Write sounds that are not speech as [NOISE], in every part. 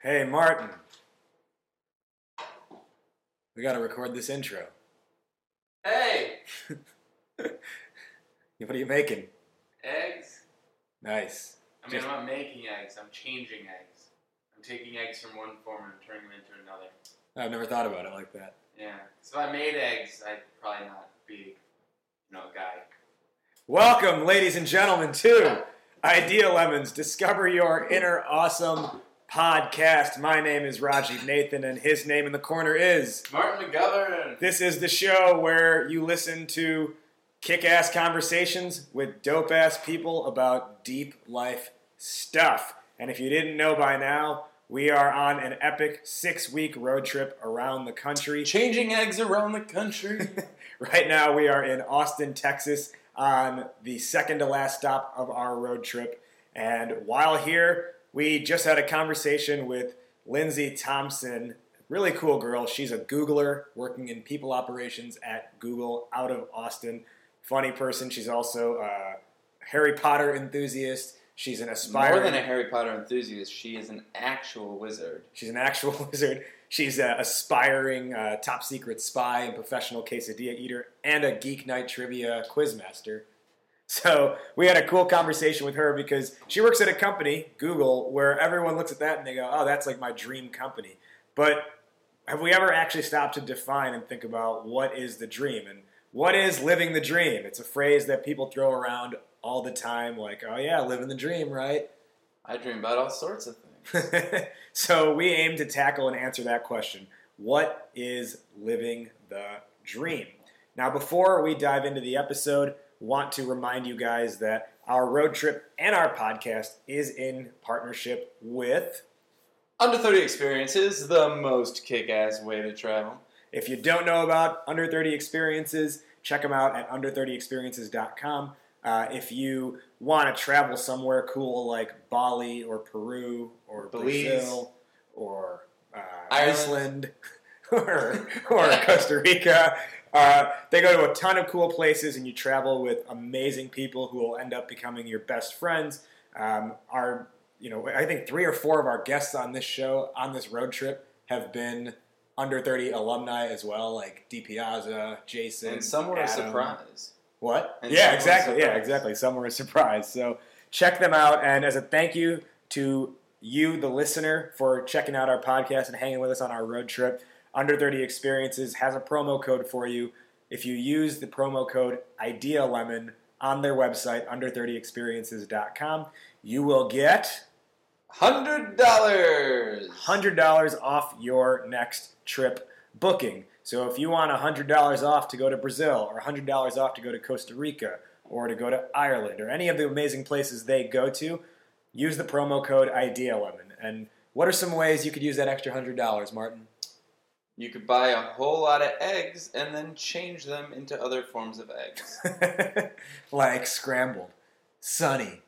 Hey, Martin. We gotta record this intro. Hey, [LAUGHS] What are you making? eggs. Nice. I mean, I'm not making eggs. I'm changing eggs. I'm taking eggs from one form and turning them into another. I've never thought about it like that. Yeah. So if I made eggs, I'd probably not be, you know, a guy. Welcome, ladies and gentlemen, to Idea Lemons. Discover your inner awesome podcast. My name is Rajiv Nathan, and his name in the corner is. Martin McGovern. This is the show where you listen to kick ass conversations with dope ass people about deep life stuff. And if you didn't know by now, we are on an epic six week road trip around the country. Changing eggs around the country. [LAUGHS] right now, we are in Austin, Texas, on the second to last stop of our road trip. And while here, we just had a conversation with Lindsay Thompson. Really cool girl. She's a Googler working in people operations at Google out of Austin. Funny person. She's also a Harry Potter enthusiast. She's an aspiring. More than a Harry Potter enthusiast, she is an actual wizard. She's an actual [LAUGHS] wizard. She's an aspiring uh, top secret spy and professional quesadilla eater and a Geek Night Trivia quizmaster. So we had a cool conversation with her because she works at a company, Google, where everyone looks at that and they go, oh, that's like my dream company. But have we ever actually stopped to define and think about what is the dream and what is living the dream? It's a phrase that people throw around all the time, like, oh, yeah, living the dream, right? I dream about all sorts of things. [LAUGHS] so we aim to tackle and answer that question. What is living the dream? Now, before we dive into the episode, want to remind you guys that our road trip and our podcast is in partnership with. Under 30 Experiences, the most kick ass way to travel. If you don't know about Under 30 Experiences, check them out at under30experiences.com. Uh, if you want to travel somewhere cool like Bali or Peru or Belize. Brazil or uh, Ireland. Iceland [LAUGHS] [LAUGHS] or, or Costa Rica, uh, they go to a ton of cool places and you travel with amazing people who will end up becoming your best friends. Um, our, you know, I think three or four of our guests on this show on this road trip have been under 30 alumni as well, like DiPiazza, Jason, And some were a surprise. What? And yeah, exactly. Yeah, exactly. Some were a surprise. So check them out. And as a thank you to you, the listener, for checking out our podcast and hanging with us on our road trip, Under 30 Experiences has a promo code for you. If you use the promo code IdeaLemon on their website, under30experiences.com, you will get $100! $100 off your next trip booking. So if you want $100 off to go to Brazil or $100 off to go to Costa Rica or to go to Ireland or any of the amazing places they go to, use the promo code IdeaLemon. And what are some ways you could use that extra $100, Martin? You could buy a whole lot of eggs and then change them into other forms of eggs. [LAUGHS] like scrambled, sunny,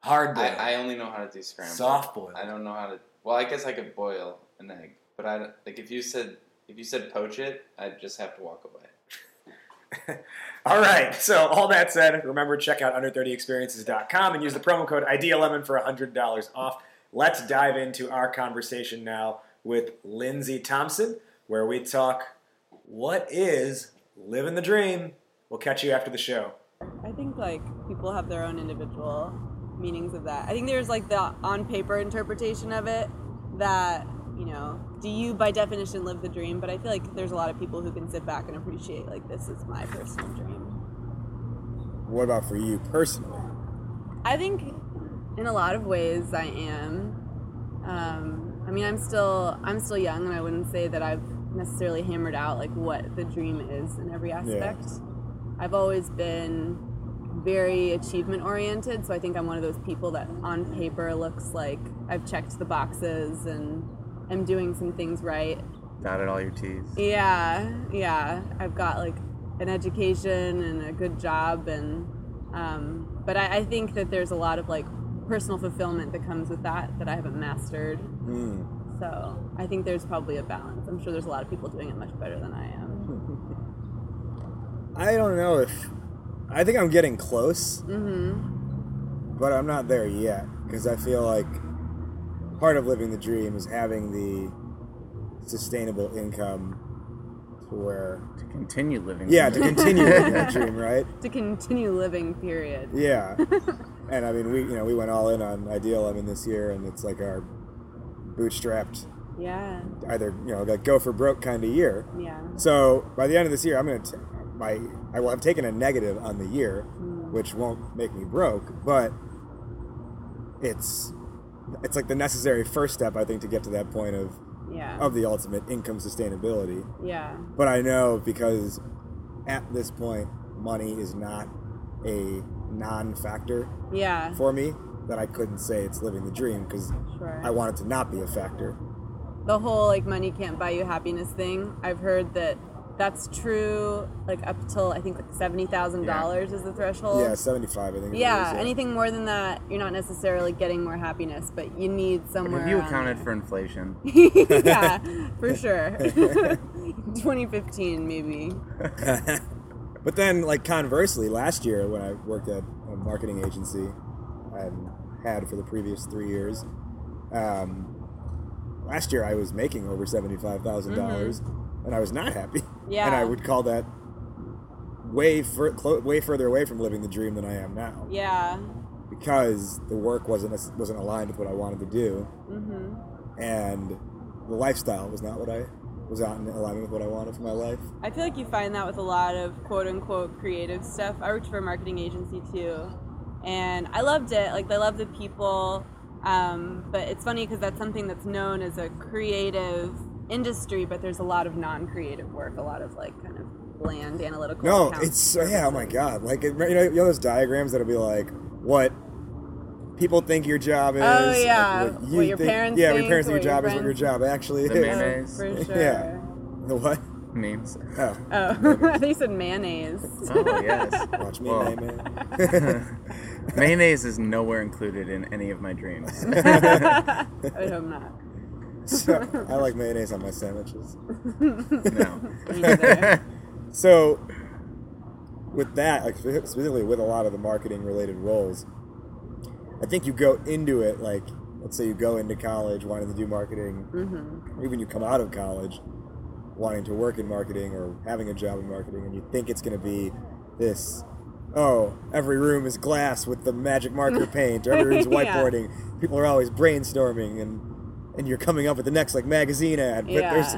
hard boiled, I, I only know how to do scrambled. soft boiled. I don't know how to. Well, I guess I could boil an egg, but I don't- like if you said if you said poach it, I'd just have to walk away. [LAUGHS] all right. So all that said, remember check out under30experiences.com and use the promo code IdeaLemon for $100 off. Let's dive into our conversation now with Lindsay Thompson, where we talk what is living the dream. We'll catch you after the show. I think like people have their own individual meanings of that. I think there's like the on paper interpretation of it that, you know, do you by definition live the dream? But I feel like there's a lot of people who can sit back and appreciate like this is my personal dream. What about for you personally? I think in a lot of ways I am. Um, I mean, I'm still I'm still young, and I wouldn't say that I've necessarily hammered out like what the dream is in every aspect. I've always been very achievement oriented, so I think I'm one of those people that on paper looks like I've checked the boxes and am doing some things right. Dotted all your T's. Yeah, yeah. I've got like an education and a good job, and um, but I, I think that there's a lot of like personal fulfillment that comes with that that I haven't mastered. Mm. So I think there's probably a balance. I'm sure there's a lot of people doing it much better than I am. I don't know if I think I'm getting close, Mm-hmm. but I'm not there yet because I feel like part of living the dream is having the sustainable income to where To continue living. yeah to continue living the [LAUGHS] dream right To continue living, period. yeah [LAUGHS] and i mean we you know we went all in on Idea Lemon this year and it's like our bootstrapped Yeah. either you know like go for broke kind of year Yeah. so by the end of this year i'm gonna t- my i will have taken a negative on the year Mm. which won't make me broke but it's it's like the necessary first step i think to get to that point of Yeah. of the ultimate income sustainability Yeah. but i know because at this point money is not a non-factor Yeah. for me that i couldn't say it's living the dream because Sure. i want it to not be a factor the whole like money can't buy you happiness thing. I've heard that that's true like up till I think like seventy thousand dollars is the threshold. yeah 75 i think it Yeah, is, anything more than that, you're not necessarily getting more happiness, but you need But somewhere. have you accounted there. for inflation? [LAUGHS] yeah, for [LAUGHS] sure. [LAUGHS] 2015, maybe. but then, like conversely, last year when I worked at a marketing agency and had for the previous three years, um, last year I was making over seventy-five dollars, and I was not happy. Mm-hmm. [LAUGHS] Yeah. and I would call that way fur- clo- way further away from living the dream than I am now Yeah. because the work wasn't wasn't aligned with what I wanted to do, Mm-hmm. and the lifestyle was not what I was not in alignment with what I wanted for my life. I feel like you find that with a lot of quote unquote creative stuff. I worked for a marketing agency too, and I loved it. Like, I love the people. Um, but it's funny because that's something that's known as a creative industry, but there's a lot of non creative work, a lot of like kind of bland analytical. No, accounts it's yeah. Oh my god! Like it, you know, you know those diagrams that'll be like what people think your job is. Oh, like, yeah. what, What your parents Yeah, what think, your parents think what your your job is. What your friends- job actually The is. mayonnaise. Oh, for [LAUGHS] sure. Yeah. The what? Memes. Oh, Oh, [LAUGHS] I think you said mayonnaise. Oh yes. watch me, Well, man. [LAUGHS] Mayonnaise is nowhere included in any of my dreams. [LAUGHS] I hope not. so, I like mayonnaise on my sandwiches. No. So, with that, like specifically with a lot of the marketing related roles, I think you go into it like, let's say you go into college wanting to do marketing, hmm or even you come out of college wanting to work in marketing or having a job in marketing, and you think it's going to be this. Oh, every room is glass with the magic marker [LAUGHS] paint, or every room's Yeah. whiteboarding. People are always brainstorming, and and you're coming up with the next like magazine ad. But there's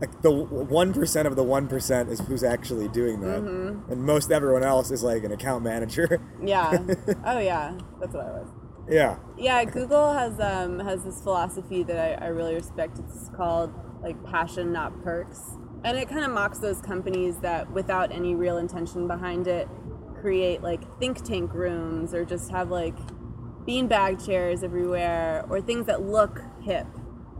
like the one percent of the one percent is who's actually doing that, Mhm. and most everyone else is like an account manager. Yeah. [LAUGHS] Oh yeah. That's what I was. yeah, Yeah, Google has um, has this philosophy that I, I really respect. It's called like passion, not perks, and it kind of mocks those companies that, without any real intention behind it, create like think tank rooms or just have like beanbag chairs everywhere or things that look hip,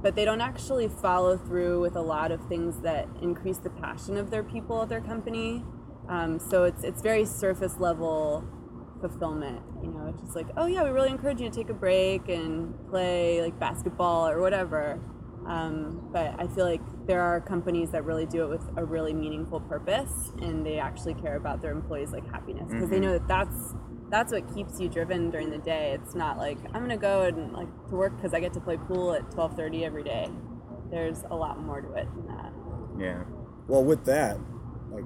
but they don't actually follow through with a lot of things that increase the passion of their people at their company. Um, so it's it's very surface level fulfillment. You know, it's just like, oh yeah, we really encourage you to take a break and play like basketball or whatever. Um, but I feel like there are companies that really do it with a really meaningful purpose, and they actually care about their employees' like happiness because they Mhm. know that that's that's what keeps you driven during the day. It's not like I'm gonna go and like to work because I get to play pool at 12:30 every day. There's a lot more to it than that. Yeah. well, with that, like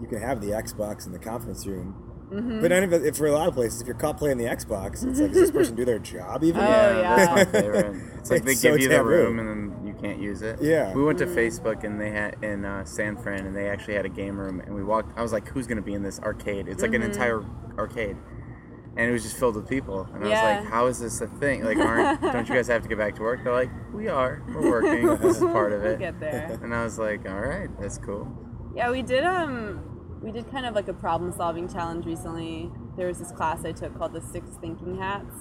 you can have the Xbox in the conference room. Hmm But any if for a lot of places, if you're caught playing the Xbox, it's like, does this person do their [LAUGHS] job even? Oh, yeah, yeah. that's my favorite. It's like [LAUGHS] they It's give so you the taboo. room and then you can't use it. Yeah. We went to Mm. Facebook and they had in uh, San Fran and they actually had a game room and we walked. I was like, who's gonna be in this arcade? It's like an Mhm. entire arcade. And it was just filled with people, and I was like, "How is this a thing? Like, aren't [LAUGHS] don't you guys have to get back to work?" They're like, "We are. We're working. this is part of it. We'll it." get there. And I was like, "All right, that's cool." Yeah, we did um we did kind of like a problem solving challenge recently. There was this class I took called the Six Thinking Hats,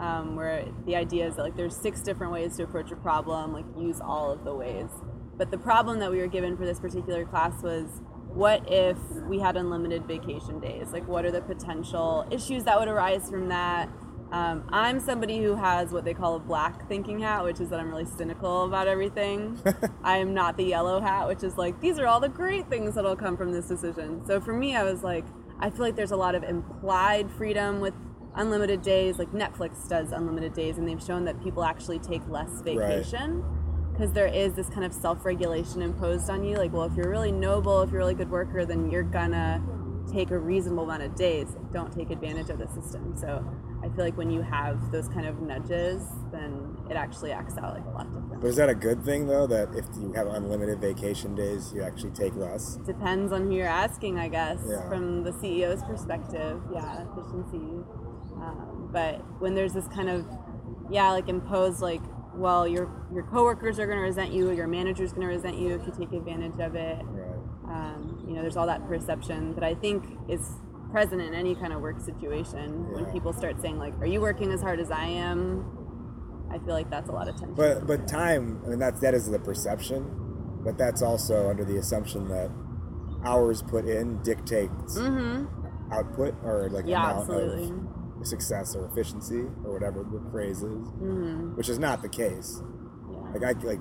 um, where the idea is that like there's six different ways to approach a problem, like use all of the ways. But the problem that we were given for this particular class was what if we had unlimited vacation days? Like what are the potential issues that would arise from that? Um, I'm somebody who has what they call a black thinking hat, which is that I'm really cynical about everything. [LAUGHS] I am not the yellow hat, which is like, these are all the great things that'll come from this decision. So for me, I was like, I feel like there's a lot of implied freedom with unlimited days, like Netflix does unlimited days, and they've shown that people actually take less vacation because there is this kind of self-regulation imposed on you. Like, well, if you're really noble, if you're a really good worker, then you're gonna take a reasonable amount of days. Don't take advantage of the system. So I feel like when you have those kind of nudges, then it actually acts out like a lot different. But is that a good thing though? That if you have unlimited vacation days, you actually take less. Depends on who you're asking, I guess. Yeah. From the CEO's perspective, yeah, efficiency. Um, but when there's this kind of, yeah, like imposed, like, well, your your coworkers are going to resent you, your manager's going to resent you if you take advantage of it. Right. Um, you know, there's all that perception that I think is present in any kind of work situation. When people start saying like, "Are you working as hard as I am?" I feel like that's a lot of tension. But but time, I mean that that is the perception, but that's also under the assumption that hours put in dictates mm-hmm. output or like Yeah, amount absolutely. of success or efficiency or whatever the phrase is, Mm-hmm. which is not the case. Yeah. Like I like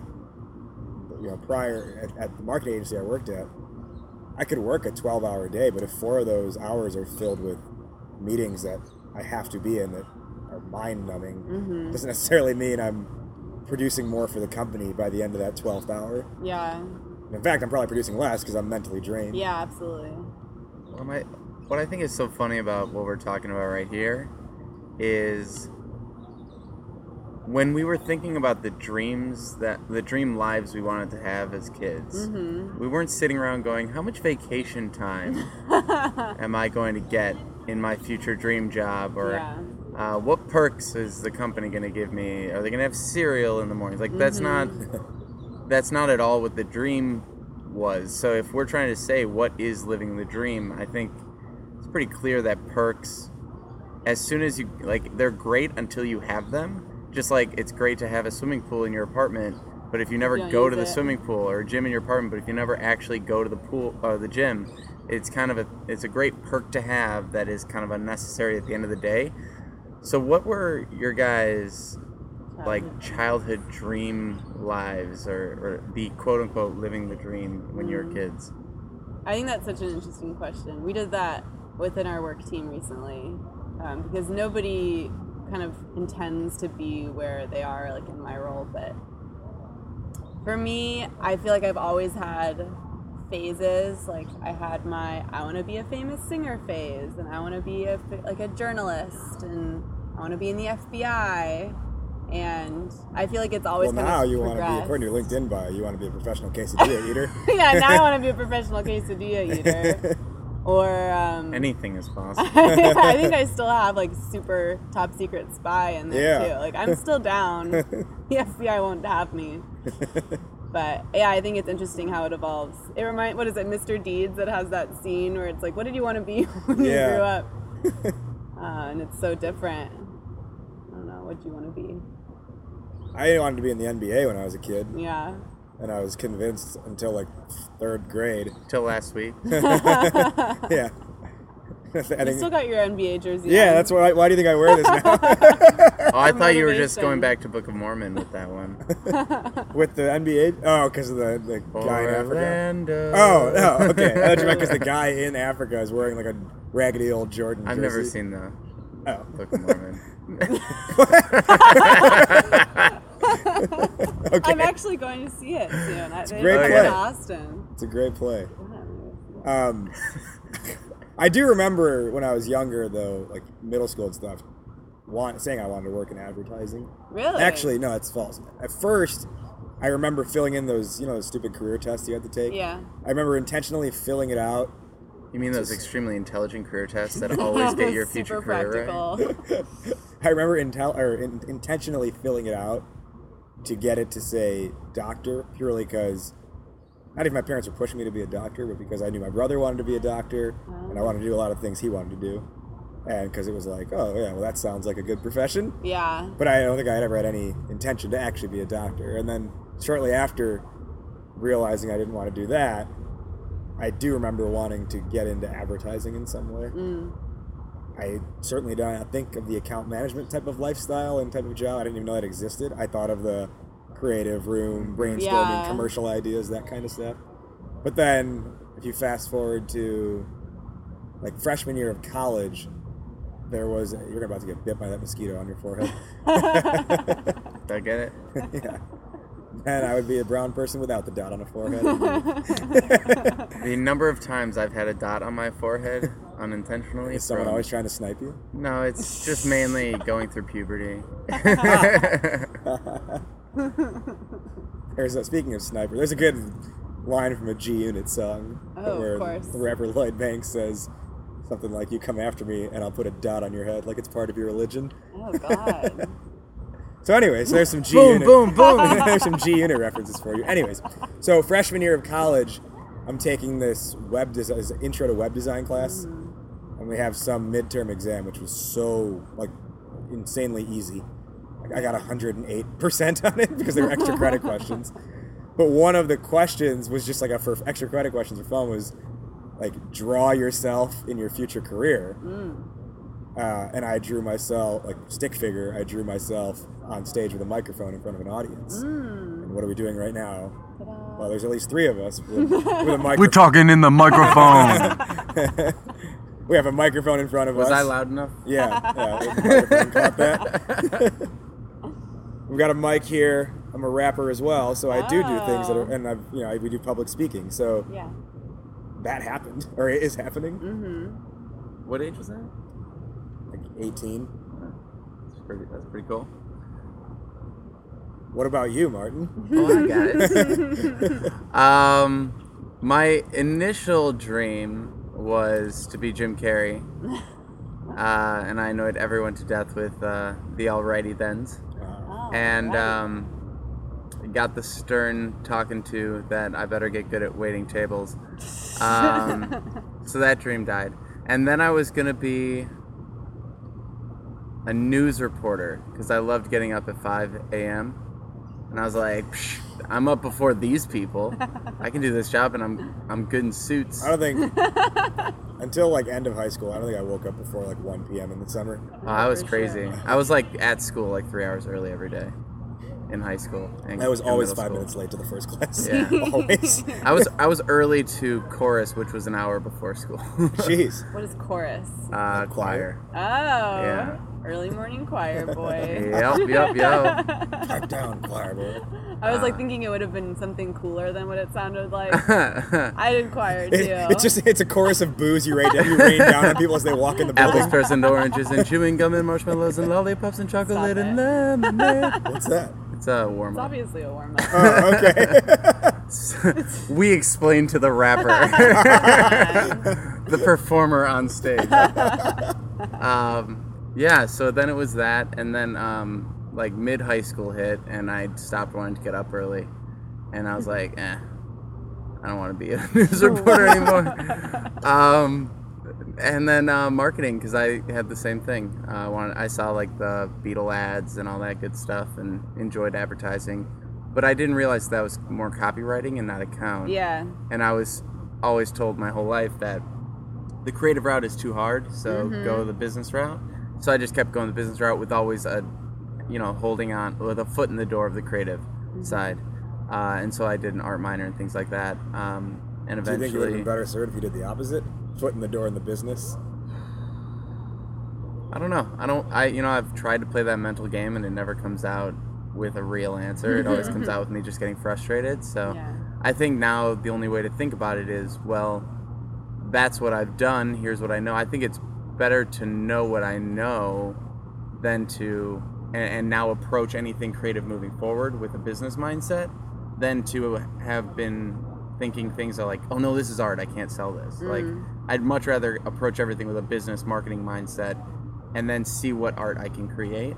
you know prior at, at the marketing agency I worked at, I could work a twelve hour day, but if four of those hours are filled with meetings that I have to be in that are mind numbing, Mhm. doesn't necessarily mean I'm producing more for the company by the end of that twelfth hour. yeah. In fact, I'm probably producing less because I'm mentally drained. Yeah, absolutely. What, I, what I think is so funny about what we're talking about right here is when we were thinking about the dreams that the dream lives we wanted to have as kids, Mm-hmm. we weren't sitting around going, "How much vacation time [LAUGHS] am I going to get in my future dream job?" or yeah. uh, "What perks is the company going to give me? Are they going to have cereal in the mornings?" Like that's not [LAUGHS] that's not at all what the dream was. So if we're trying to say what is living the dream, I think it's pretty clear that perks as soon as you like they're great until you have them. Just like it's great to have a swimming pool in your apartment, but if you never You go to the it. swimming pool or a gym in your apartment, but if you never actually go to the pool or the gym, it's kind of a it's a great perk to have that is kind of unnecessary at the end of the day. So what were your guys like childhood dream lives or, or the quote unquote living the dream when you were Mm. kids? I think that's such an interesting question. We did that within our work team recently um, because nobody kind of intends to be where they are, like in my role. But for me, I feel like I've always had phases. Like I had my I want to be a famous singer phase, and I want to be a like a journalist, and I want to be in the FBI. And I feel like it's always Well, kind now you want to be, according to your LinkedIn bio, you want to be a professional quesadilla eater. [LAUGHS] yeah, now I want to be a [LAUGHS] professional quesadilla eater. [LAUGHS] Or um, Anything is possible. [LAUGHS] I think I [LAUGHS] still have like super top secret spy in there Yeah. too. Like I'm still down. [LAUGHS] the FBI won't have me. But yeah, I think it's interesting how it evolves. It remind what is it, Mr. Deeds that has that scene where it's like, what did you want to be when you Yeah. grew up? Uh, and it's so different. I don't know. What do you want to be? I wanted to be in the NBA when I was a kid, Yeah. And I was convinced until like third grade. Till last week. [LAUGHS] yeah. [LAUGHS] I You think- still got your NBA jersey. yeah, on. that's why. Why do you think I wear this now? [LAUGHS] Oh, I thought you were just going back to Book of Mormon with that one. With the NBA? Oh, because of the, the guy in Africa. Oh, oh, okay. I thought you meant because the guy in Africa is wearing like a raggedy old Jordan. I've never seen the Oh. Book of Mormon. Okay. I'm actually going to see it soon. It's a great in play. Austin. It's a great play. Yeah. Um, [LAUGHS] I do remember when I was younger, though, like middle school and stuff, want, saying I wanted to work in advertising. Really? Actually, no, it's false. At first, I remember filling in those, you know, those stupid career tests you had to take. Yeah. I remember intentionally filling it out. You mean those extremely intelligent career tests that [LAUGHS] always get your future Super career right? practical. [LAUGHS] I remember intel or in, intentionally filling it out to get it to say doctor purely because not even my parents were pushing me to be a doctor, but because I knew my brother wanted to be a doctor and I wanted to do a lot of things he wanted to do, and because it was like, oh yeah, well that sounds like a good profession. Yeah. But I don't think I had ever had any intention to actually be a doctor. And then shortly after realizing I didn't want to do that, I do remember wanting to get into advertising in some way. Mm. I certainly don't think of the account management type of lifestyle and type of job. I didn't even know that existed. I thought of the creative room, brainstorming Yeah. commercial ideas, that kind of stuff. But then, if you fast forward to like freshman year of college, there was you're about to get bit by that mosquito on your forehead. [LAUGHS] [LAUGHS] Did I get it? [LAUGHS] yeah. And I would be a brown person without the dot on the forehead. [LAUGHS] The number of times I've had a dot on my forehead unintentionally. Is someone from- always trying to snipe you? No, it's just mainly going through puberty. [LAUGHS] There's a, speaking of sniper, there's a good line from a G Unit song Oh, where course. the rapper Lloyd Banks says something like, "You come after me, and I'll put a dot on your head, like it's part of your religion." Oh God. [LAUGHS] So, anyways, there's some G boom, Unit. boom, boom. [LAUGHS] there's some G Unit references for you. Anyways, so freshman year of college, I'm taking this web design, intro to web design class, and we have some midterm exam, which was so like insanely easy. I got 108 percent on it because they were extra credit [LAUGHS] questions. But one of the questions was just like a for extra credit questions for fun was like draw yourself in your future career. Mm. Uh, and I drew myself like stick figure. I drew myself on stage with a microphone in front of an audience. And what are we doing right now? Well, there's at least three of us with, [LAUGHS] with a microphone. We're talking in the microphone. [LAUGHS] we have a microphone in front of Was us. Was I loud enough? Yeah, yeah. [LAUGHS] caught that. We've got a mic here. I'm a rapper as well, so I do do things that are, Oh. and I've, you know, we do public speaking. So yeah. that happened, or it is happening. Mm-hmm. What age was that? Like 18. That's pretty. That's pretty cool. What about you, Martin? Oh, I got it. [LAUGHS] um, my initial dream was to be Jim Carrey, uh, and I annoyed everyone to death with uh, the Alrighty Thens, Oh, and right. um, got the stern talking to that I better get good at waiting tables. [LAUGHS] Um, so that dream died, and then I was gonna be a news reporter because I loved getting up at 5 a.m. And I was like, Psh, I'm up before these people. I can do this job, and I'm I'm good in suits. I don't think [LAUGHS] until like end of high school. I don't think I woke up before like 1 p.m. in the summer. Oh, I was crazy. I was like at school like three hours early every day in high school. And I was always five school. minutes late to the first class. Yeah. [LAUGHS] always. I was I was early to chorus, which was an hour before school. Jeez. What is chorus? uh, Choir. choir. Oh. Yeah. Early morning choir boy. Yep, yep, yep. Pipe down, choir boy. I was Uh. like thinking it would have been something cooler than what it sounded like. [LAUGHS] I did choir too. It- it's just it's a chorus of booze you rain down, you rain down on people as they walk in the Apples, building. pears, and oranges, and chewing gum, and marshmallows, and lollipops, and chocolate, and it. lemonade. What's that? It's a warm up. It's obviously a warm up. Oh, okay. [LAUGHS] we explain to the rapper, [LAUGHS] the performer on stage. um, yeah, so then it was that, and then um, like mid high school hit, and I stopped wanting to get up early, and I was like, [LAUGHS] eh, I don't want to be a [LAUGHS] news reporter [LAUGHS] anymore. um, and then uh, marketing, because I had the same thing. Uh, I wanted, I saw like the Beetle ads and all that good stuff, and enjoyed advertising. But I didn't realize that was more copywriting and not account yeah. and I was always told my whole life that the creative route is too hard, so go the business route. So I just kept going the business route with always a, you know, holding on with a foot in the door of the creative side. Uh, and so I did an art minor and things like that. Um, and eventually, Do you think you would have been better served if you did the opposite? Foot in the door in the business. I don't know. I don't. I you know I've tried to play that mental game and it never comes out with a real answer. It always comes out [LAUGHS] with me just getting frustrated. So. Yeah. I think now the only way to think about it is, well, that's what I've done. Here's what I know. I think it's better to know what I know than to, and, and now approach anything creative moving forward with a business mindset than to have been thinking things are like, oh no, this is art. I can't sell this. Like, I'd much rather approach everything with a business marketing mindset and then see what art I can create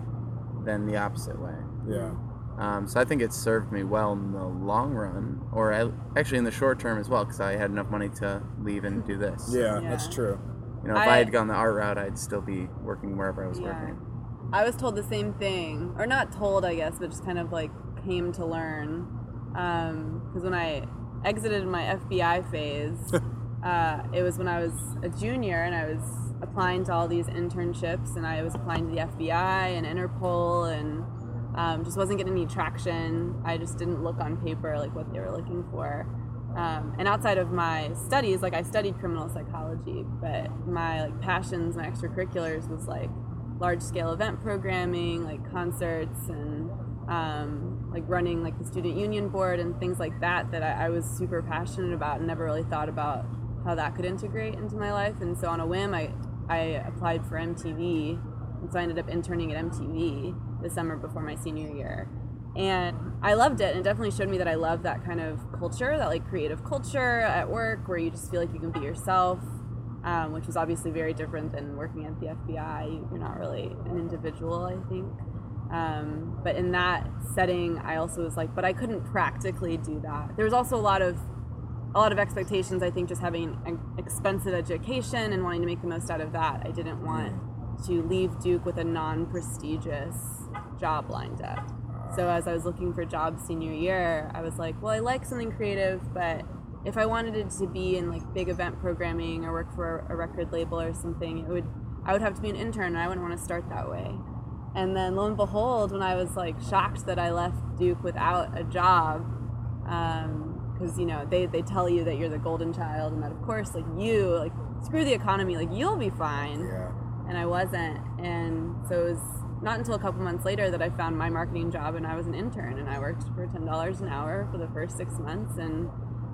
than the opposite way. Yeah. Um, so I think it served me well in the long run, or I, actually in the short term as well, because I had enough money to leave and do this. Yeah, Yeah. that's true. You know, if I, I- had gone the art route, I'd still be working wherever I was Yeah. working. I was told the same thing, or not told, I guess, but just kind of like came to learn. Because when I exited my FBI phase, [LAUGHS] uh, it was when I was a junior and I was applying to all these internships, and I was applying to the FBI and Interpol, and um, just wasn't getting any traction. I just didn't look on paper like what they were looking for. Um, and outside of my studies, like I studied criminal psychology, but my like passions, my extracurriculars was like large scale event programming, like concerts and um, like running like the student union board and things like that that I, I was super passionate about and never really thought about how that could integrate into my life. And so on a whim, I, I applied for MTV. And so I ended up interning at MTV the summer before my senior year and I loved it and it definitely showed me that I love that kind of culture that like creative culture at work where you just feel like you can be yourself um, which is obviously very different than working at the FBI you're not really an individual I think. Um, but in that setting I also was like but I couldn't practically do that. There was also a lot of a lot of expectations I think just having an expensive education and wanting to make the most out of that. I didn't want to leave Duke with a non-prestigious job lined up so as I was looking for jobs senior year, I was like, well, I like something creative, but if I wanted it to be in like big event programming or work for a record label or something, it would I would have to be an intern, and I wouldn't want to start that way. And then lo and behold, when I was like shocked that I left Duke without a job, because um, you know they they tell you that you're the golden child, and that of course like you like screw the economy, like you'll be fine. Yeah. And I wasn't, and so it was not until a couple months later that I found my marketing job and I was an intern and I worked for ten dollars an hour for the first six months. And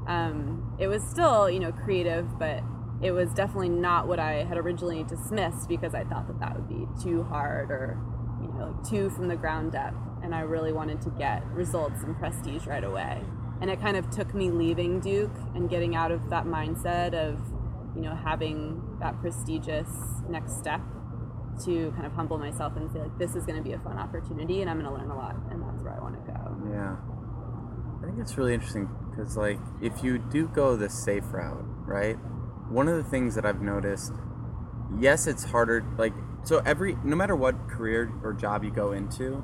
um, it was still you know creative but it was definitely not what I had originally dismissed because I thought that that would be too hard or you know like too from the ground up. And I really wanted to get results and prestige right away. And it kind of took me leaving Duke and getting out of that mindset of you know having that prestigious next step to kind of humble myself and say like this is going to be a fun opportunity and I'm going to learn a lot and that's where I want to go. Yeah. I think it's really interesting because like if you do go the safe route, right? One of the things that I've noticed, yes, it's harder like so every no matter what career or job you go into,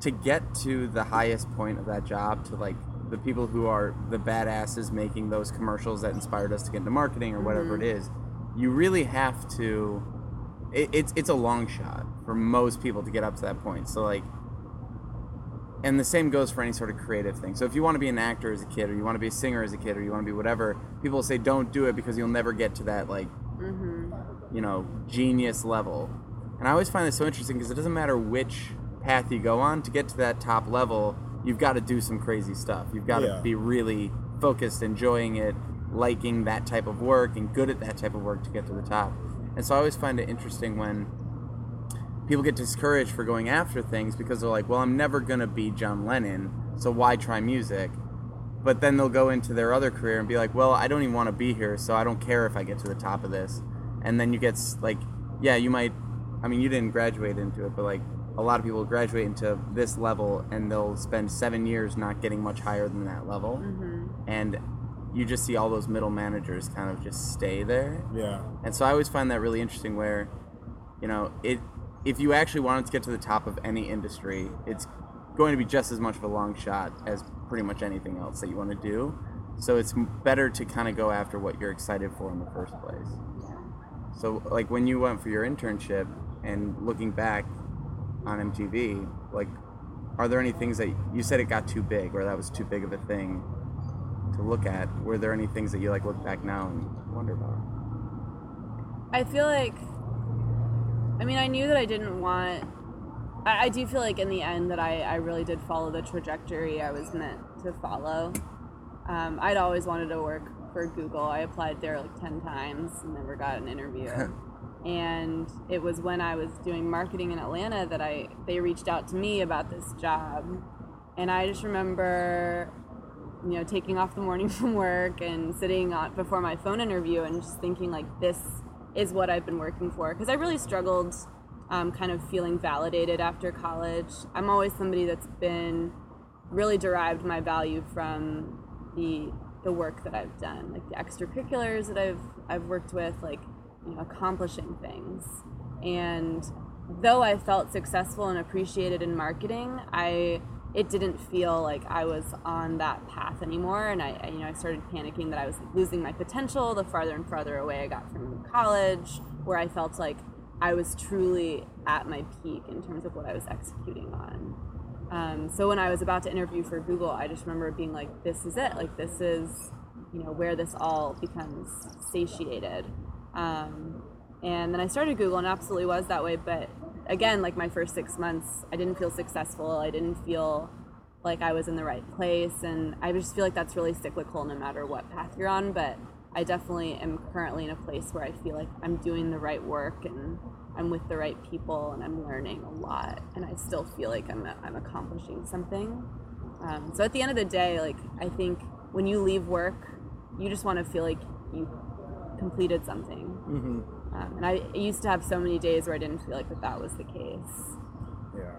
to get to the highest point of that job to like the people who are the badasses making those commercials that inspired us to get into marketing or whatever Mhm. it is, you really have to it, it's it's a long shot for most people to get up to that point. So like, and the same goes for any sort of creative thing. So if you want to be an actor as a kid, or you want to be a singer as a kid, or you want to be whatever, people say don't do it because you'll never get to that like Mm-hmm. you know genius level. And I always find this so interesting because it doesn't matter which path you go on to get to that top level, you've got to do some crazy stuff. You've got Yeah. to be really focused, enjoying it, liking that type of work, and good at that type of work to get to the top. And so I always find it interesting when people get discouraged for going after things because they're like, well, I'm never going to be John Lennon, so why try music? But then they'll go into their other career and be like, well, I don't even want to be here, so I don't care if I get to the top of this. And then you get s- like, yeah, you might, I mean, you didn't graduate into it, but like a lot of people graduate into this level and they'll spend seven years not getting much higher than that level. Mm-hmm. And you just see all those middle managers kind of just stay there. Yeah. And so I always find that really interesting where, you know, it if you actually wanted to get to the top of any industry, it's going to be just as much of a long shot as pretty much anything else that you want to do. So it's better to kind of go after what you're excited for in the first place. So like when you went for your internship and looking back on MTV, like are there any things that you said it got too big or that was too big of a thing to look at? Were there any things that you like look back now and wonder about? I feel like, I mean, I knew that I didn't want. I, I do feel like in the end that I, I really did follow the trajectory I was meant to follow. Um, I'd always wanted to work for Google. I applied there like 10 times and never got an interview. [LAUGHS] and it was when I was doing marketing in Atlanta that I they reached out to me about this job. And I just remember you know, taking off the morning [LAUGHS] from work and sitting on before my phone interview and just thinking like this is what I've been working for because I really struggled um, kind of feeling validated after college. I'm always somebody that's been really derived my value from the the work that I've done, like the extracurriculars that I've I've worked with, like you know, accomplishing things. And though I felt successful and appreciated in marketing, I it didn't feel like I was on that path anymore, and I, you know I started panicking that I was losing my potential the farther and farther away I got from college, where I felt like I was truly at my peak in terms of what I was executing on. Um, so when I was about to interview for Google, I just remember being like, "This is it! Like this is you know, where this all becomes satiated. Um, and then I started Google, and absolutely was that way. But again, like my first six months, I didn't feel successful. I didn't feel like I was in the right place, and I just feel like that's really cyclical, no matter what path you're on. But I definitely am currently in a place where I feel like I'm doing the right work and I'm with the right people and I'm learning a lot, and I still feel like I'm I'm accomplishing something. Um, so at the end of the day, like I think when you leave work, you just want to feel like you completed something. Mm-hmm. Um, and I used to have so many days where I didn't feel like that, that was the case. Yeah.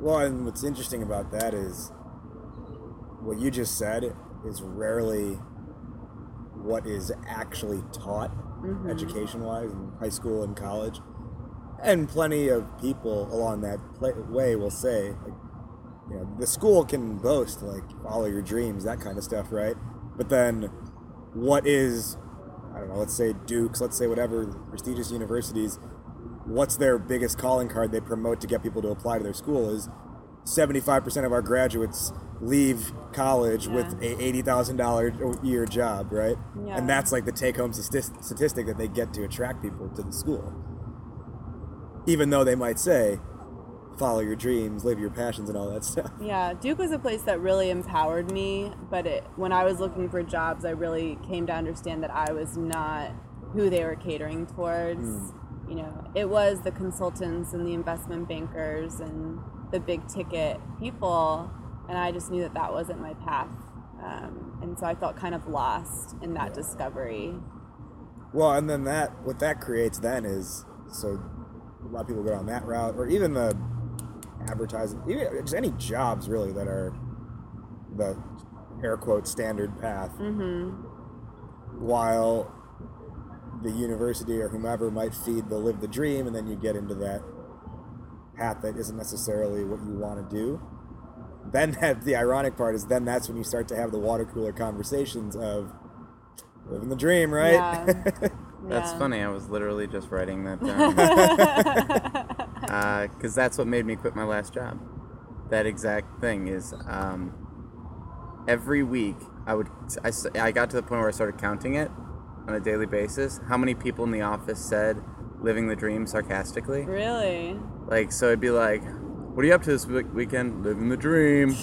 Well, and what's interesting about that is what you just said is rarely what is actually taught Mhm. education wise in high school and college. And plenty of people along that pla way will say, like, you know, the school can boast, like, follow your dreams, that kind of stuff, right? But then what is, I don't know, let's say Duke's, let's say whatever prestigious universities, what's their biggest calling card they promote to get people to apply to their school is 75% of our graduates leave college with Yeah. a $80,000 a year job, right? Yeah. And that's like the take home statistic that they get to attract people to the school. Even though they might say, follow your dreams, live your passions, and all that stuff. [LAUGHS] Yeah, Duke was a place that really empowered me, but it, when I was looking for jobs, I really came to understand that I was not who they were catering towards. You know, it was the consultants and the investment bankers and the big ticket people, and I just knew that that wasn't my path. Um, and so I felt kind of lost in that discovery. Well, and then that what that creates then is so a lot of people go down that route, or even the advertising, even just any jobs really that are the air quote standard path. hmm While the university or whomever might feed the live the dream, and then you get into that path that isn't necessarily what you want to do. Then that the ironic part is then that's when you start to have the water cooler conversations of living the dream, right? Yeah. [LAUGHS] That's Yeah. funny. I was literally just writing that [LAUGHS] down. [LAUGHS] because that's what made me quit my last job. That exact thing is um, every week I would I, I got to the point where I started counting it on a daily basis. How many people in the office said "living the dream" sarcastically? Really? Like so, it'd be like, "What are you up to this week- weekend? Living the dream."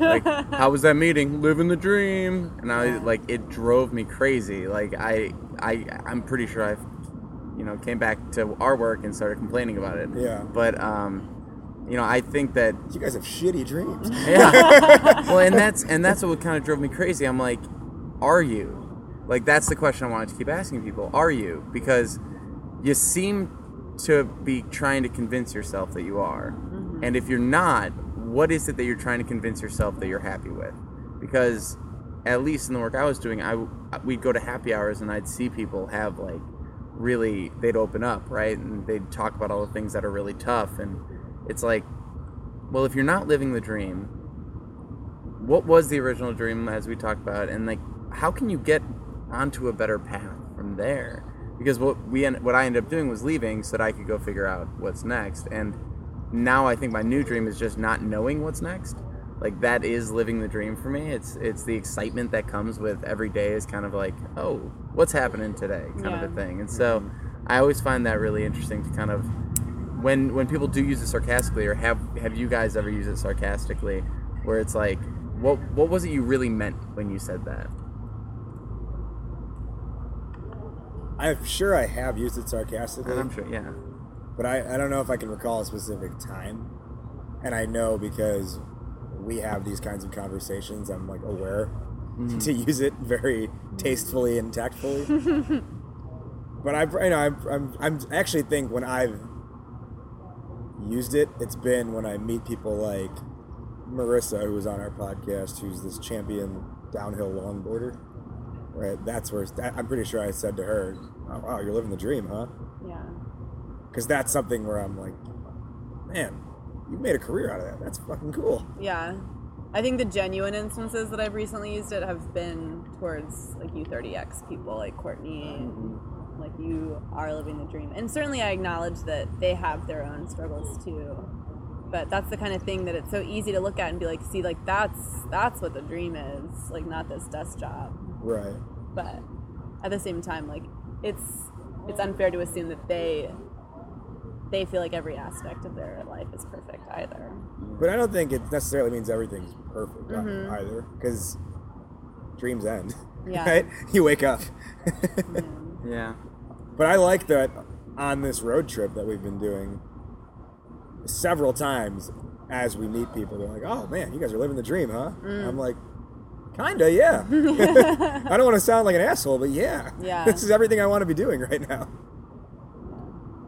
like, [LAUGHS] how was that meeting? Living the dream. And I Yeah. like it drove me crazy. Like I I I'm pretty sure I, you know, came back to our work and started complaining about it. Yeah. But um, you know, I think that You guys have shitty dreams. [LAUGHS] yeah. well, and that's and that's what kind of drove me crazy. I'm like, are you? Like that's the question I wanted to keep asking people. Are you? Because you seem to be trying to convince yourself that you are. And if you're not, what is it that you're trying to convince yourself that you're happy with? Because at least in the work I was doing, I we'd go to happy hours and I'd see people have like really they'd open up, right? And they'd talk about all the things that are really tough. And it's like well, if you're not living the dream, what was the original dream as we talked about? And like how can you get onto a better path from there? Because what we what I ended up doing was leaving so that I could go figure out what's next. And now I think my new dream is just not knowing what's next. Like that is living the dream for me. It's it's the excitement that comes with every day is kind of like oh what's happening today kind of a thing. And so I always find that really interesting to kind of when when people do use it sarcastically or have have you guys ever used it sarcastically where it's like what what was it you really meant when you said that? I'm sure I have used it sarcastically, i'm sure yeah. But I, I don't know if I can recall a specific time. And I know because we have these kinds of conversations, I'm like aware Mm-hmm. to use it very tastefully and tactfully. [LAUGHS] but I, you know, I'm, I'm, I'm actually think when I've used it, it's been when I meet people like Marissa, who was on our podcast, who's this champion downhill longboarder. Right, that's where I'm pretty sure I said to her, oh, "Wow, you're living the dream, huh?" Yeah. Because that's something where I'm like, man, you made a career out of that. That's fucking cool. Yeah. I think the genuine instances that I've recently used it have been towards like U30X people like Courtney. Mm-hmm. Like you are living the dream. And certainly I acknowledge that they have their own struggles too. But that's the kind of thing that it's so easy to look at and be like, see, like that's that's what the dream is, like not this desk job. Right. but at the same time like it's it's unfair to assume that they they feel like every aspect of their life is perfect either But I don't think it necessarily means everything's perfect Mhm. either, because dreams end. [LAUGHS] Yeah. Right? You wake up. Yeah. But I like that on this road trip that we've been doing several times as we meet people, they're like, oh man, you guys are living the dream, huh? Mm. I'm like, kinda, yeah. [LAUGHS] [LAUGHS] I don't want to sound like an asshole, but yeah. Yeah. This is everything I want to be doing right now.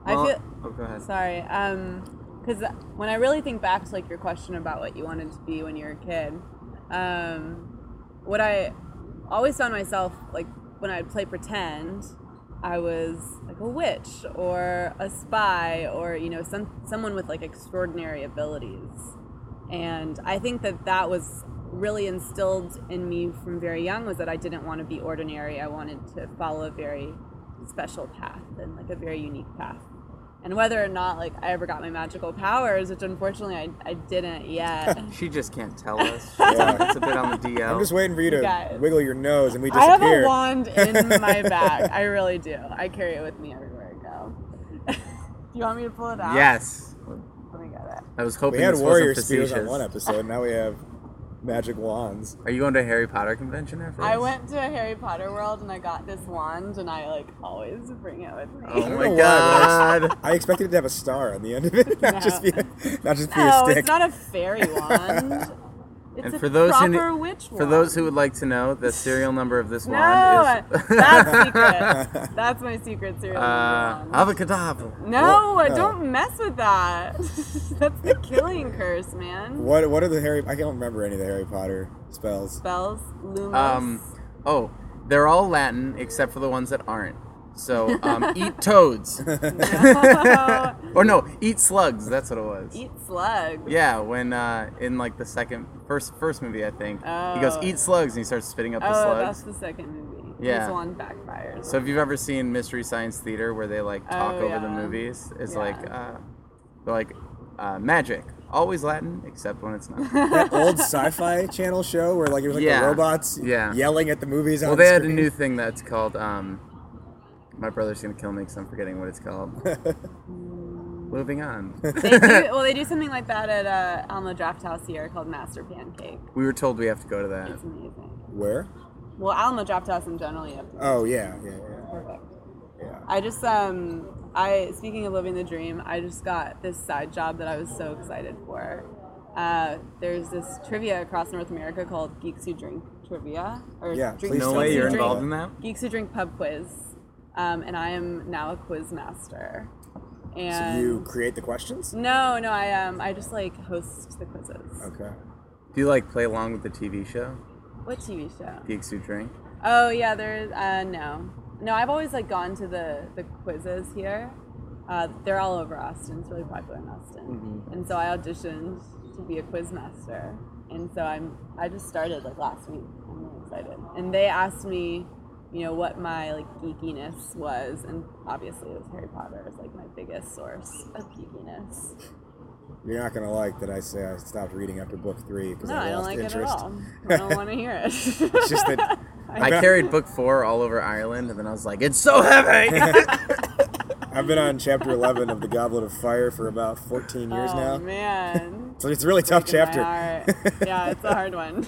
I feel Oh, go ahead. sorry um because when i really think back to like your question about what you wanted to be when you were a kid um what i always found myself like when i'd play pretend i was like a witch or a spy or you know some someone with like extraordinary abilities. And i think that that was really instilled in me from very young was that i didn't want to be ordinary. I wanted to follow a very special path and like a very unique path and whether or not like i ever got my magical powers which unfortunately i, I didn't yet [LAUGHS] She just can't tell [LAUGHS] us. Yeah. It's a bit on the DL. I'm just waiting for you to guys. wiggle your nose and we just i have a wand in [LAUGHS] my bag i really do i carry it with me everywhere i go do you want me to pull it out Yes. let me get it I was hoping we had this warrior wasn't spears on one episode. Now we have magic wands. Are you going to a Harry Potter convention after I went to a Harry Potter world and I got this wand and I like always bring it with me. Oh my know why, god. [LAUGHS] I expected it to have a star on the end of it, [LAUGHS] not No. just be a, not just be no, a stick. it's not a fairy wand. [LAUGHS] It's And a for those who proper ne- witch wand. For those who would like to know, the serial number of this no, wand is that's [LAUGHS] secret. That's my secret serial uh, number wand. avocadabra. No, What? No. don't mess with that. [LAUGHS] That's the killing curse, man. What what are the Harry? I can't remember any of the Harry Potter spells. Spells, lumos. Um, oh, they're all Latin except for the ones that aren't. So, um, [LAUGHS] eat toads. No. [LAUGHS] or no, eat slugs. That's what it was. Eat slugs. Yeah, when uh, in like the second, first, first movie, I think he goes Oh. eat slugs and he starts spitting up the Oh, slugs. that's the second movie. Yeah. This one backfires. So if you've ever seen Mystery Science Theater where they like talk Oh, over the movies, it's Yeah. like uh, they're like uh, magic, always Latin except when it's not. [LAUGHS] That old sci-fi channel show where like it was like Yeah. the robots Yeah. yelling at the movies. well, on they had a new thing that's called. Um, my brother's gonna kill me because I'm forgetting what it's called. [LAUGHS] Moving on. they do, [LAUGHS] well, they do something like that at uh, Alamo Drafthouse here called Master Pancake. We were told we have to go to that. It's amazing. Where? Well, Alamo Drafthouse in general, you have to. Oh yeah, yeah, yeah, Perfect. yeah. I just um I speaking of living the dream, I just got this side job that I was so excited for. Uh, there's this trivia across North America called Geeks Who Drink Trivia. Or Yeah, Drink- please No way me Geeks Who you're Drink- involved in that. Geeks Who Drink Pub Quiz, um, and I am now a quiz master. So And you create the questions? no, no, I um I just like host the quizzes. Okay. Do you like play along with the TV show What TV show? Geeks Who Drink? Oh yeah, there's uh no. No, I've always like gone to the the quizzes here. Uh, they're all over Austin. It's really popular in Austin. Mm-hmm. And so I auditioned to be a quiz master. And so I'm I just started like last week. I'm really excited. And they asked me, you know, what my like geekiness was, and obviously it was Harry Potter is like my biggest source of geekiness. You're not gonna like that I say I stopped reading after book three because No, I I don't lost like interest. it at all. I don't want to hear it. [LAUGHS] It's just that [LAUGHS] I carried book four all over Ireland, and then I was like, "It's so heavy." [LAUGHS] I've been on chapter 11 of the Goblet of Fire for about 14 years oh now. man. So it's a really tough chapter. Yeah, it's a hard one.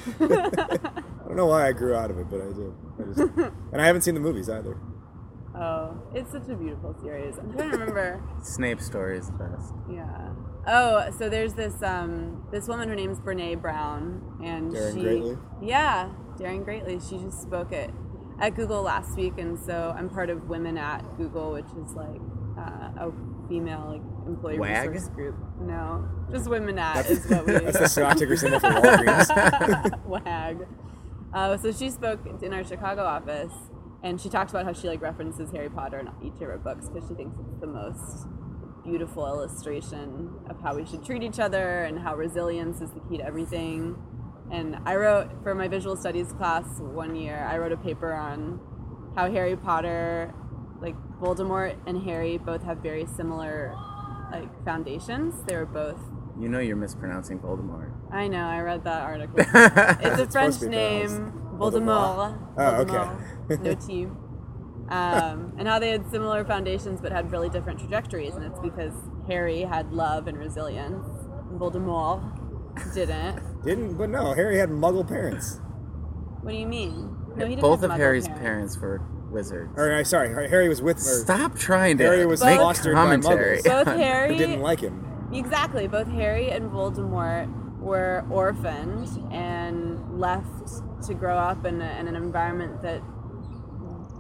I don't know why I grew out of it, but I did. I just, [LAUGHS] and I haven't seen the movies either. oh, it's such a beautiful series. I'm trying to remember. [LAUGHS] Snape story is the best. Yeah. Oh, so there's this um this woman. Her name's Brene Brown, and Daring she Greatly? yeah, Daring Greatly. She just spoke at at Google last week, and so I'm part of Women at Google, which is like uh, a female like employee WAG? resource group. No, just Women at is what we. [LAUGHS] That's the stock ticker symbol for Walgreens. WAG. Uh, so she spoke in our Chicago office, and she talked about how she like references Harry Potter in each of her books because she thinks it's the most beautiful illustration of how we should treat each other and how resilience is the key to everything. And I wrote for my visual studies class one year. I wrote a paper on how Harry Potter, like Voldemort and Harry, both have very similar like foundations. They were both. You know you're mispronouncing Voldemort. I know. I read that article. [LAUGHS] It's a French supposed name. Voldemort. Oh, okay. No T. Um, and how they had similar foundations but had really different trajectories, and it's because Harry had love and resilience, and Voldemort didn't. Didn't, but no, Harry had Muggle parents. What do you mean? No, he didn't Both have of Muggle Harry's parents were wizards. Or sorry, Harry was with. Stop trying to Harry was make fostered by commentary. Muggles. Both Harry who didn't like him. Exactly. Both Harry and Voldemort were orphaned and left to grow up in, a, in an environment that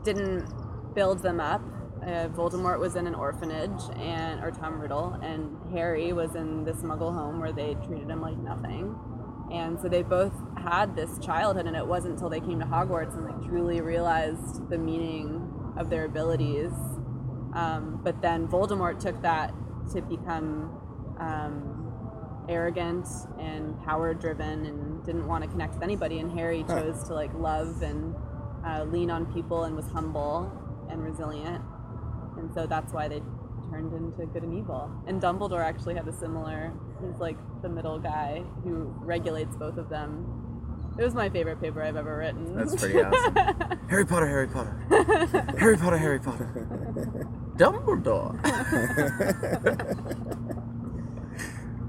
didn't build them up. Uh, Voldemort was in an orphanage, and or Tom Riddle, and Harry was in this Muggle home where they treated him like nothing. And so they both had this childhood, and it wasn't until they came to Hogwarts and like truly realized the meaning of their abilities. Um, but then Voldemort took that to become um, arrogant and power driven and didn't want to connect with anybody. And Harry Huh. chose to like love and uh, lean on people and was humble and resilient. And so that's why they turned into good and evil. And Dumbledore actually had a similar, he's like the middle guy who regulates both of them. It was my favorite paper I've ever written. That's [LAUGHS] pretty awesome. Harry Potter, Harry Potter. Harry Potter, Harry Potter. [LAUGHS] Dumbledore. [LAUGHS]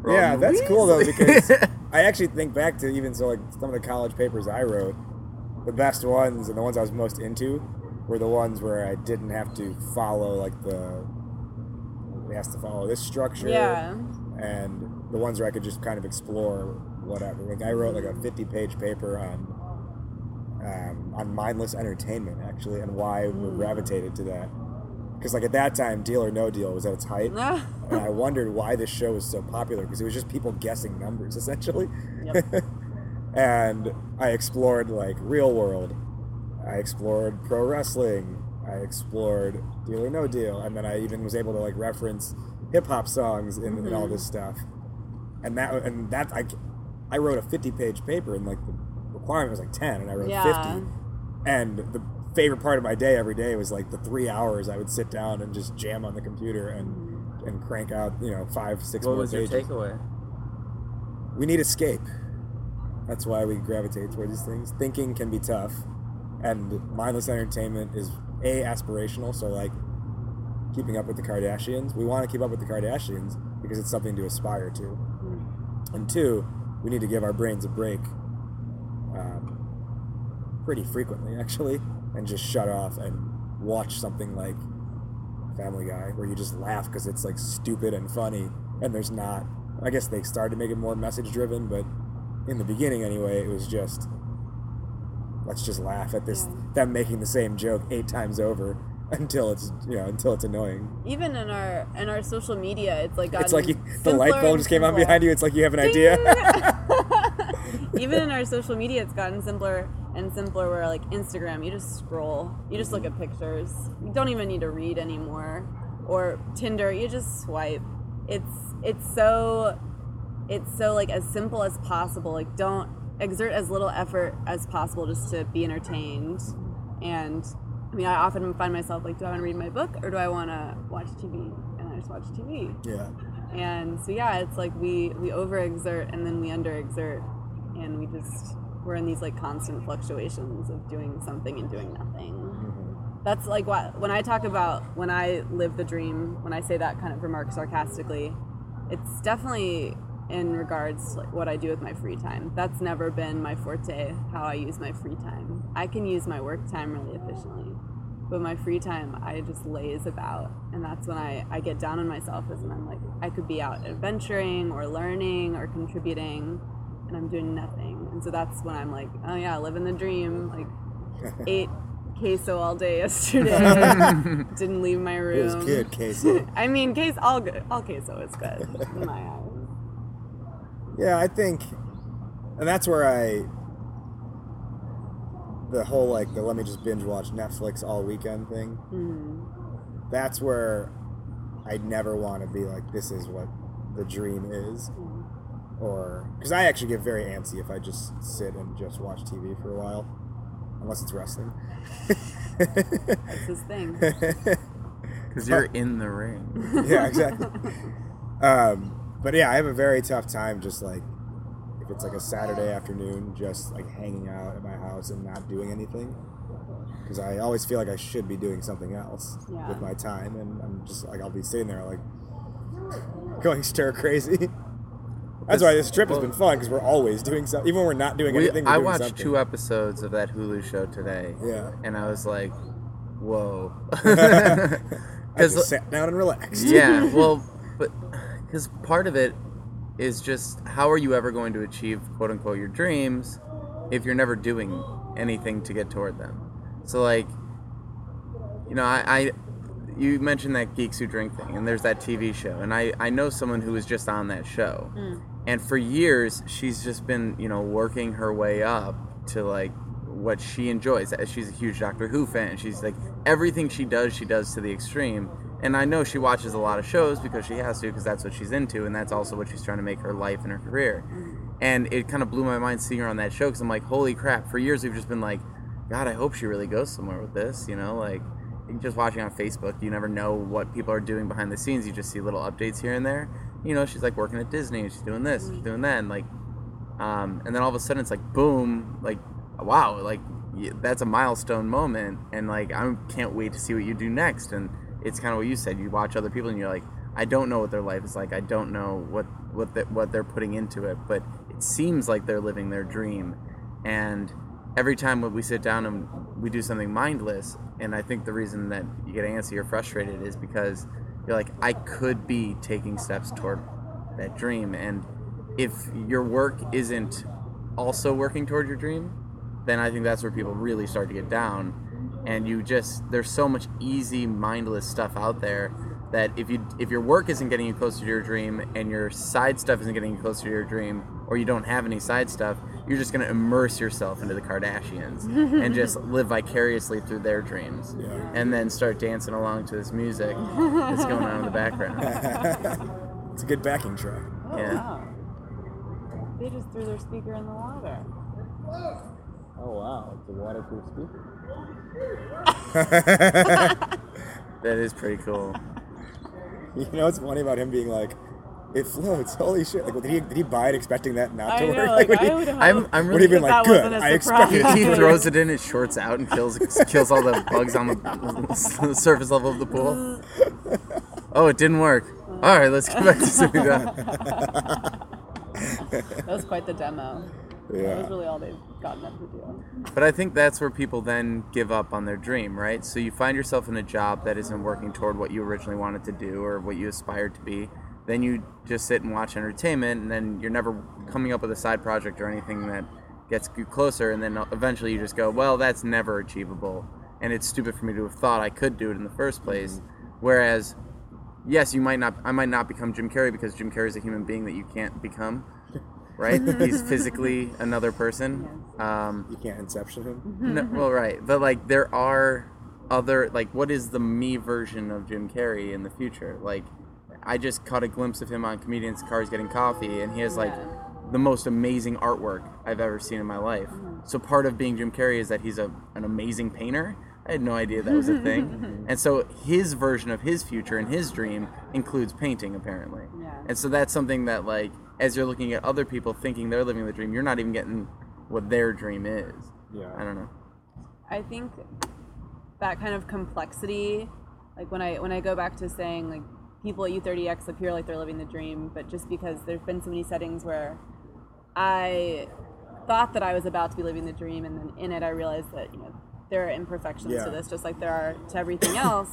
yeah, Ron that's cool though because [LAUGHS] I actually think back to even so like some of the college papers I wrote, the best ones and the ones I was most into were the ones where I didn't have to follow like the it has to follow this structure yeah. and the ones where I could just kind of explore whatever. Like I wrote like a 50 page paper on um, on mindless entertainment actually and why we Mm. gravitated to that. Because like at that time, Deal or No Deal was at its height, [LAUGHS] and I wondered why this show was so popular because it was just people guessing numbers [LAUGHS] essentially. Yep. [LAUGHS] and I explored like real world. I explored pro wrestling. I explored Deal or No Deal, and then I even was able to like reference hip hop songs in, in all mm-hmm. this stuff. And that and that I I wrote a 50 page paper and like the requirement was like 10 and I wrote Yeah. 50. And the favorite part of my day every day was like the three hours I would sit down and just jam on the computer and and crank out you know five six what more was your pages. takeaway? We need escape. That's why we gravitate toward these things. Thinking can be tough, and mindless entertainment is a aspirational. So like keeping up with the Kardashians, we want to keep up with the Kardashians because it's something to aspire to. And two, we need to give our brains a break. Um, pretty frequently, [LAUGHS] actually, and just shut off and watch something like Family Guy, where you just laugh because it's like stupid and funny, and there's not. I guess they started to make it more message driven, but in the beginning, anyway, it was just let's just laugh at this Yeah. them making the same joke eight times over [LAUGHS] until it's you know until it's annoying. Even in our in our social media, it's like It's like you, the light bulb just came on behind you. It's like you have an idea. [LAUGHS] Even in our social media, it's gotten simpler and simpler. Where like Instagram, you just scroll, you just look at pictures. You don't even need to read anymore. Or Tinder, you just swipe. It's it's so it's so like as simple as possible. Like don't exert as little effort as possible just to be entertained. And I mean, I often find myself like, do I want to read my book or do I want to watch TV? And I just watch TV. yeah. And so yeah, it's like we we overexert and then we underexert, and we just we're in these like constant fluctuations of doing something and doing nothing. Mm-hmm. That's like what when I talk about when I live the dream. When I say that kind of remark sarcastically, it's definitely in regards to like what I do with my free time. That's never been my forte. How I use my free time. I can use my work time really efficiently but my free time i just laze about and that's when i, I get down on myself is when i'm like i could be out adventuring or learning or contributing and i'm doing nothing so that's when i'm like oh yeah living the dream like [LAUGHS] ate queso all day [LAUGHS] yesterday didn't leave my room. It was good, Casey. [LAUGHS] i mean queso all good all queso is good in my eyes Yeah, I think, and that's where I, the whole like the let me just binge watch Netflix all weekend thing. Mhm. That's where I'd never want to be like this is what the dream is, or because I actually get very antsy if I just sit and just watch TV for a while, unless it's wrestling. that's his thing [LAUGHS] Because you're in the ring. [LAUGHS] yeah, exactly. um, but yeah, I have a very tough time just like if it's like a Saturday afternoon, just like hanging out at my house and not doing anything. Because I always feel like I should be doing something else Yeah. with my time, and I'm just like I'll be sitting there like going stir crazy. That's why this trip has been fun because we're always doing something, even when we're not doing We, anything. We're I doing watched something. two episodes of that Hulu show today, Yeah. and I was like, "Whoa," [LAUGHS] I because just [LAUGHS] sat down and relaxed. yeah, [LAUGHS] well, but because part of it is just how are you ever going to achieve quote unquote your dreams if you're never doing anything to get toward them? So like, you know, I, I you mentioned that geeks who drink thing, and there's that TV show, and I I know someone who was just on that show, mm. And for years she's just been you know working her way up to like what she enjoys. Uh, she's a huge Doctor Who fan. She's like everything she does, she does to the extreme. And I know she watches a lot of shows because she has to, because that's what she's into, and that's also what she's trying to make her life and her career. And it kind of blew my mind seeing her on that show because I'm like, holy crap! For years we've just been like, God, I hope she really goes somewhere with this. You know, like just watching on Facebook, you never know what people are doing behind the scenes. You just see little updates here and there. You know, she's like working at Disney, she's doing this, she's doing that, and like, um, and then all of a sudden it's like boom, like wow, like that's a milestone moment, and like I can't wait to see what you do next. And it's kind of what you said. You watch other people, and you're like, I don't know what their life is like. I don't know what what the, what they're putting into it, but it seems like they're living their dream. And every time when we sit down and we do something mindless, and I think the reason that you get antsy or frustrated is because you're like, I could be taking steps toward that dream, and if your work isn't also working toward your dream, then I think that's where people really start to get down. And you just there's so much easy mindless stuff out there that if you if your work isn't getting you closer to your dream and your side stuff isn't getting you closer to your dream or you don't have any side stuff, you're just going to immerse yourself into the Kardashians and [LAUGHS] just live vicariously through their dreams. Yeah. And then start dancing along to this music that's [LAUGHS] going on in the background. [LAUGHS] it's a good backing track. Oh, Yeah. wow. They just threw their speaker in the water. Oh wow, it's a waterproof speaker. That is pretty cool. You know what's funny about him being like, it floats. [LAUGHS] Holy shit! Like, did he did he buy it expecting that not I to know, work? [LAUGHS] like, would he, I would hope I'm I'm would he really been like, good? wasn't a I expected. he throws it in his shorts out and kills [LAUGHS] kills all the bugs on the surface level of the pool. Oh, it didn't work. All right, let's get back to sitting down. That was quite the demo. Yeah. That was really all they've gotten them to do. But I think that's where people then give up on their dream, right? So you find yourself in a job that isn't working toward what you originally wanted to do or what you aspired to be. Then you just sit and watch entertainment, and then you're never coming up with a side project or anything that gets you closer. And then eventually you just go, well, that's never achievable. And it's stupid for me to have thought I could do it in the first place. Whereas, yes, you might not, I might not become Jim Carrey because Jim Carrey is a human being that you can't become, [LAUGHS] right? He's [LAUGHS] physically another person. Um, You can't inception him. no, [LAUGHS] well, right, but like there are other like what is the me version of Jim Carrey in the future? Like, I just caught a glimpse of him on Comedians Cars Getting Coffee, and he has like Yeah. the most amazing artwork I've ever seen in my life. Mm-hmm. So part of being Jim Carrey is that he's a an amazing painter. I had no idea that was a thing, [LAUGHS] and so his version of his future and his dream includes painting apparently. Yeah. And so that's something that like as you're looking at other people thinking they're living the dream, you're not even getting what their dream is. Yeah. I don't know. I think that kind of complexity, like when I when I go back to saying like people at U30X appear like they're living the dream, but just because there's been so many settings where I thought that I was about to be living the dream, and then in it I realized that you know there are imperfections Yeah. to this, just like there are to everything else.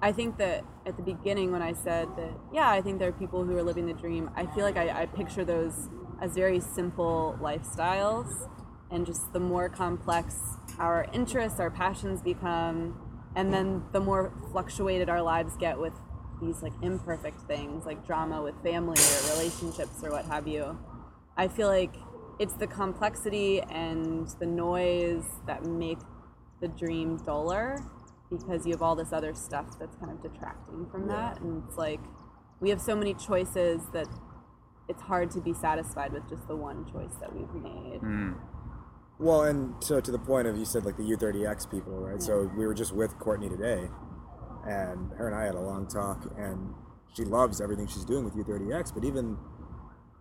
I think that at the beginning when I said that, yeah, I think there are people who are living the dream. I feel like I, I picture those as very simple lifestyles, and just the more complex our interests, our passions become, and then the more fluctuated our lives get with these like imperfect things, like drama with family or relationships or what have you. I feel like it's the complexity and the noise that make the dream duller because you have all this other stuff that's kind of detracting from that. And it's like we have so many choices that it's hard to be satisfied with just the one choice that we've made. Hmm. Well, and so to the point of you said like the U30X people, right? So we were just with Courtney today, and her and I had a long talk, and she loves everything she's doing with U30X. But even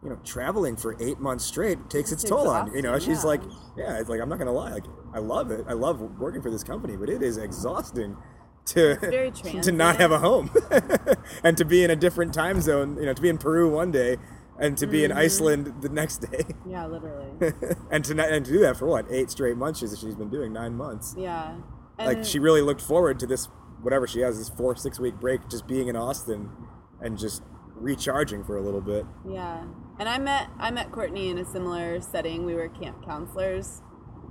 you know, traveling for eight months straight takes its It's toll on you. Know, she's yeah. like, yeah, it's like I'm not gonna lie, like I love it. I love working for this company, but it is exhausting to [LAUGHS] to not have a home [LAUGHS] and to be in a different time zone. You know, to be in Peru one day and to be in Mm-hmm. Iceland the next day. Yeah, literally. [LAUGHS] and to not, and to do that for what eight straight months she's, she's been doing nine months Yeah. And like she really looked forward to this whatever she has this four six week break just being in austin and just recharging for a little bit Yeah, and I met I met Courtney in a similar setting. We were camp counselors,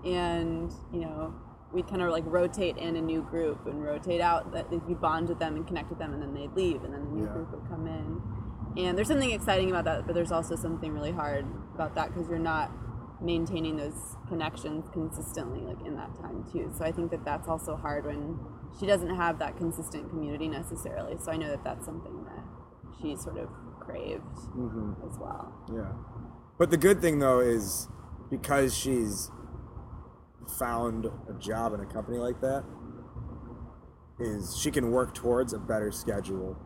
and you know we'd kind of like rotate in a new group and rotate out. That you bond with them and connect with them, and then they'd leave, and then the new Yeah. group would come in. And there's something exciting about that, but there's also something really hard about that because you're not maintaining those connections consistently like in that time too. So I think that that's also hard when she doesn't have that consistent community necessarily. So I know that that's something that she sort of craved mm-hmm. as well. yeah but the good thing though is because she's found a job in a company like that is she can work towards a better schedule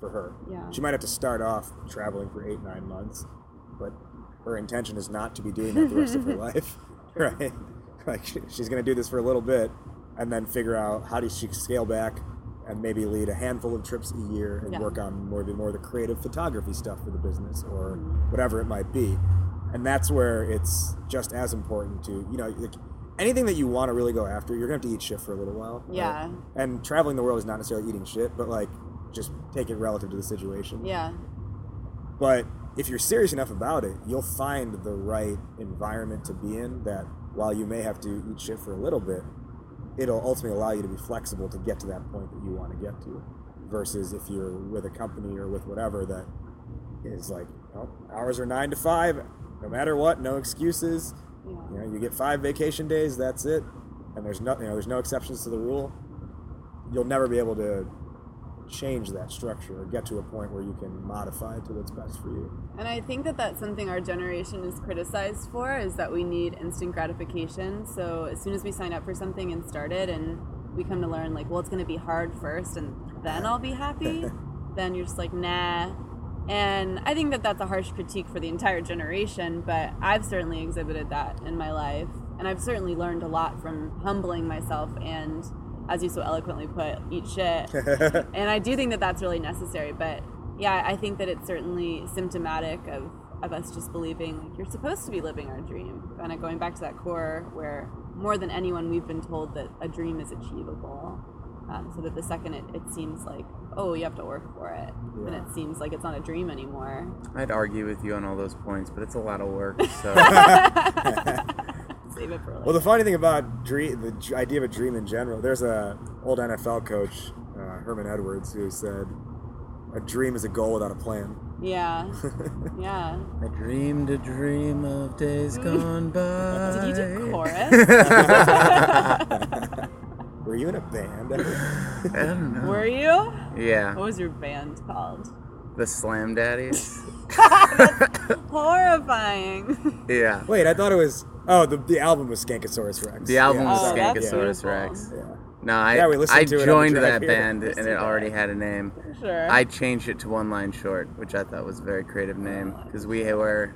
for her Yeah. she might have to start off traveling for eight nine months but her intention is not to be doing that the rest of her [LAUGHS] life [LAUGHS] right like she's going to do this for a little bit and then figure out how does she scale back and maybe lead a handful of trips a year and Yeah. work on more the more the creative photography stuff for the business or mm-hmm. whatever it might be and that's where it's just as important to you know like anything that you want to really go after you're going to have to eat shit for a little while right? Yeah. and traveling the world is not necessarily eating shit but like just take it relative to the situation Yeah. but if you're serious enough about it, you'll find the right environment to be in that while you may have to eat shit for a little bit, it'll ultimately allow you to be flexible to get to that point that you want to get to. Versus if you're with a company or with whatever that is like, well, hours are nine to five, no matter what, no excuses. Yeah. You know, you get five vacation days, that's it. And there's no, you know, there's no exceptions to the rule. You'll never be able to change that structure or get to a point where you can modify it to what's best for you. And I think that that's something our generation is criticized for is that we need instant gratification. So as soon as we sign up for something and start it and we come to learn like, well, it's going to be hard first and then I'll be happy, [LAUGHS] then you're just like, nah. And I think that that's a harsh critique for the entire generation, but I've certainly exhibited that in my life. And I've certainly learned a lot from humbling myself and, as you so eloquently put, eat shit. [LAUGHS] and I do think that that's really necessary. But yeah, I think that it's certainly symptomatic of, of us just believing like you're supposed to be living our dream. Kind of going back to that core where more than anyone we've been told that a dream is achievable. Um, so that the second it, it seems like, oh, you have to work for it, then Yeah. it seems like it's not a dream anymore. I'd argue with you on all those points, but it's a lot of work. So [LAUGHS] [LAUGHS] Save it for later. Well, the funny thing about dream, the idea of a dream in general, there's a old NFL coach, uh, Herman Edwards, who said, "A dream is a goal without a plan." yeah, [LAUGHS] yeah. I dreamed a dream of days gone by. Did you do [LAUGHS] chorus? [LAUGHS] Were you in a band? I don't know. Were you? Yeah, What was your band called? the Slam Daddies. Horrifying. Yeah, Wait, I thought it was. Oh, the, the album was Skankosaurus Rex. the album Yeah, was Oh, Skankosaurus. Rex. Yeah. No, I Yeah, we listened I to it on the joined drive that here. band Listened and to it already had a name. Sure. I changed it to One Line Short, which I thought was a very creative name because we were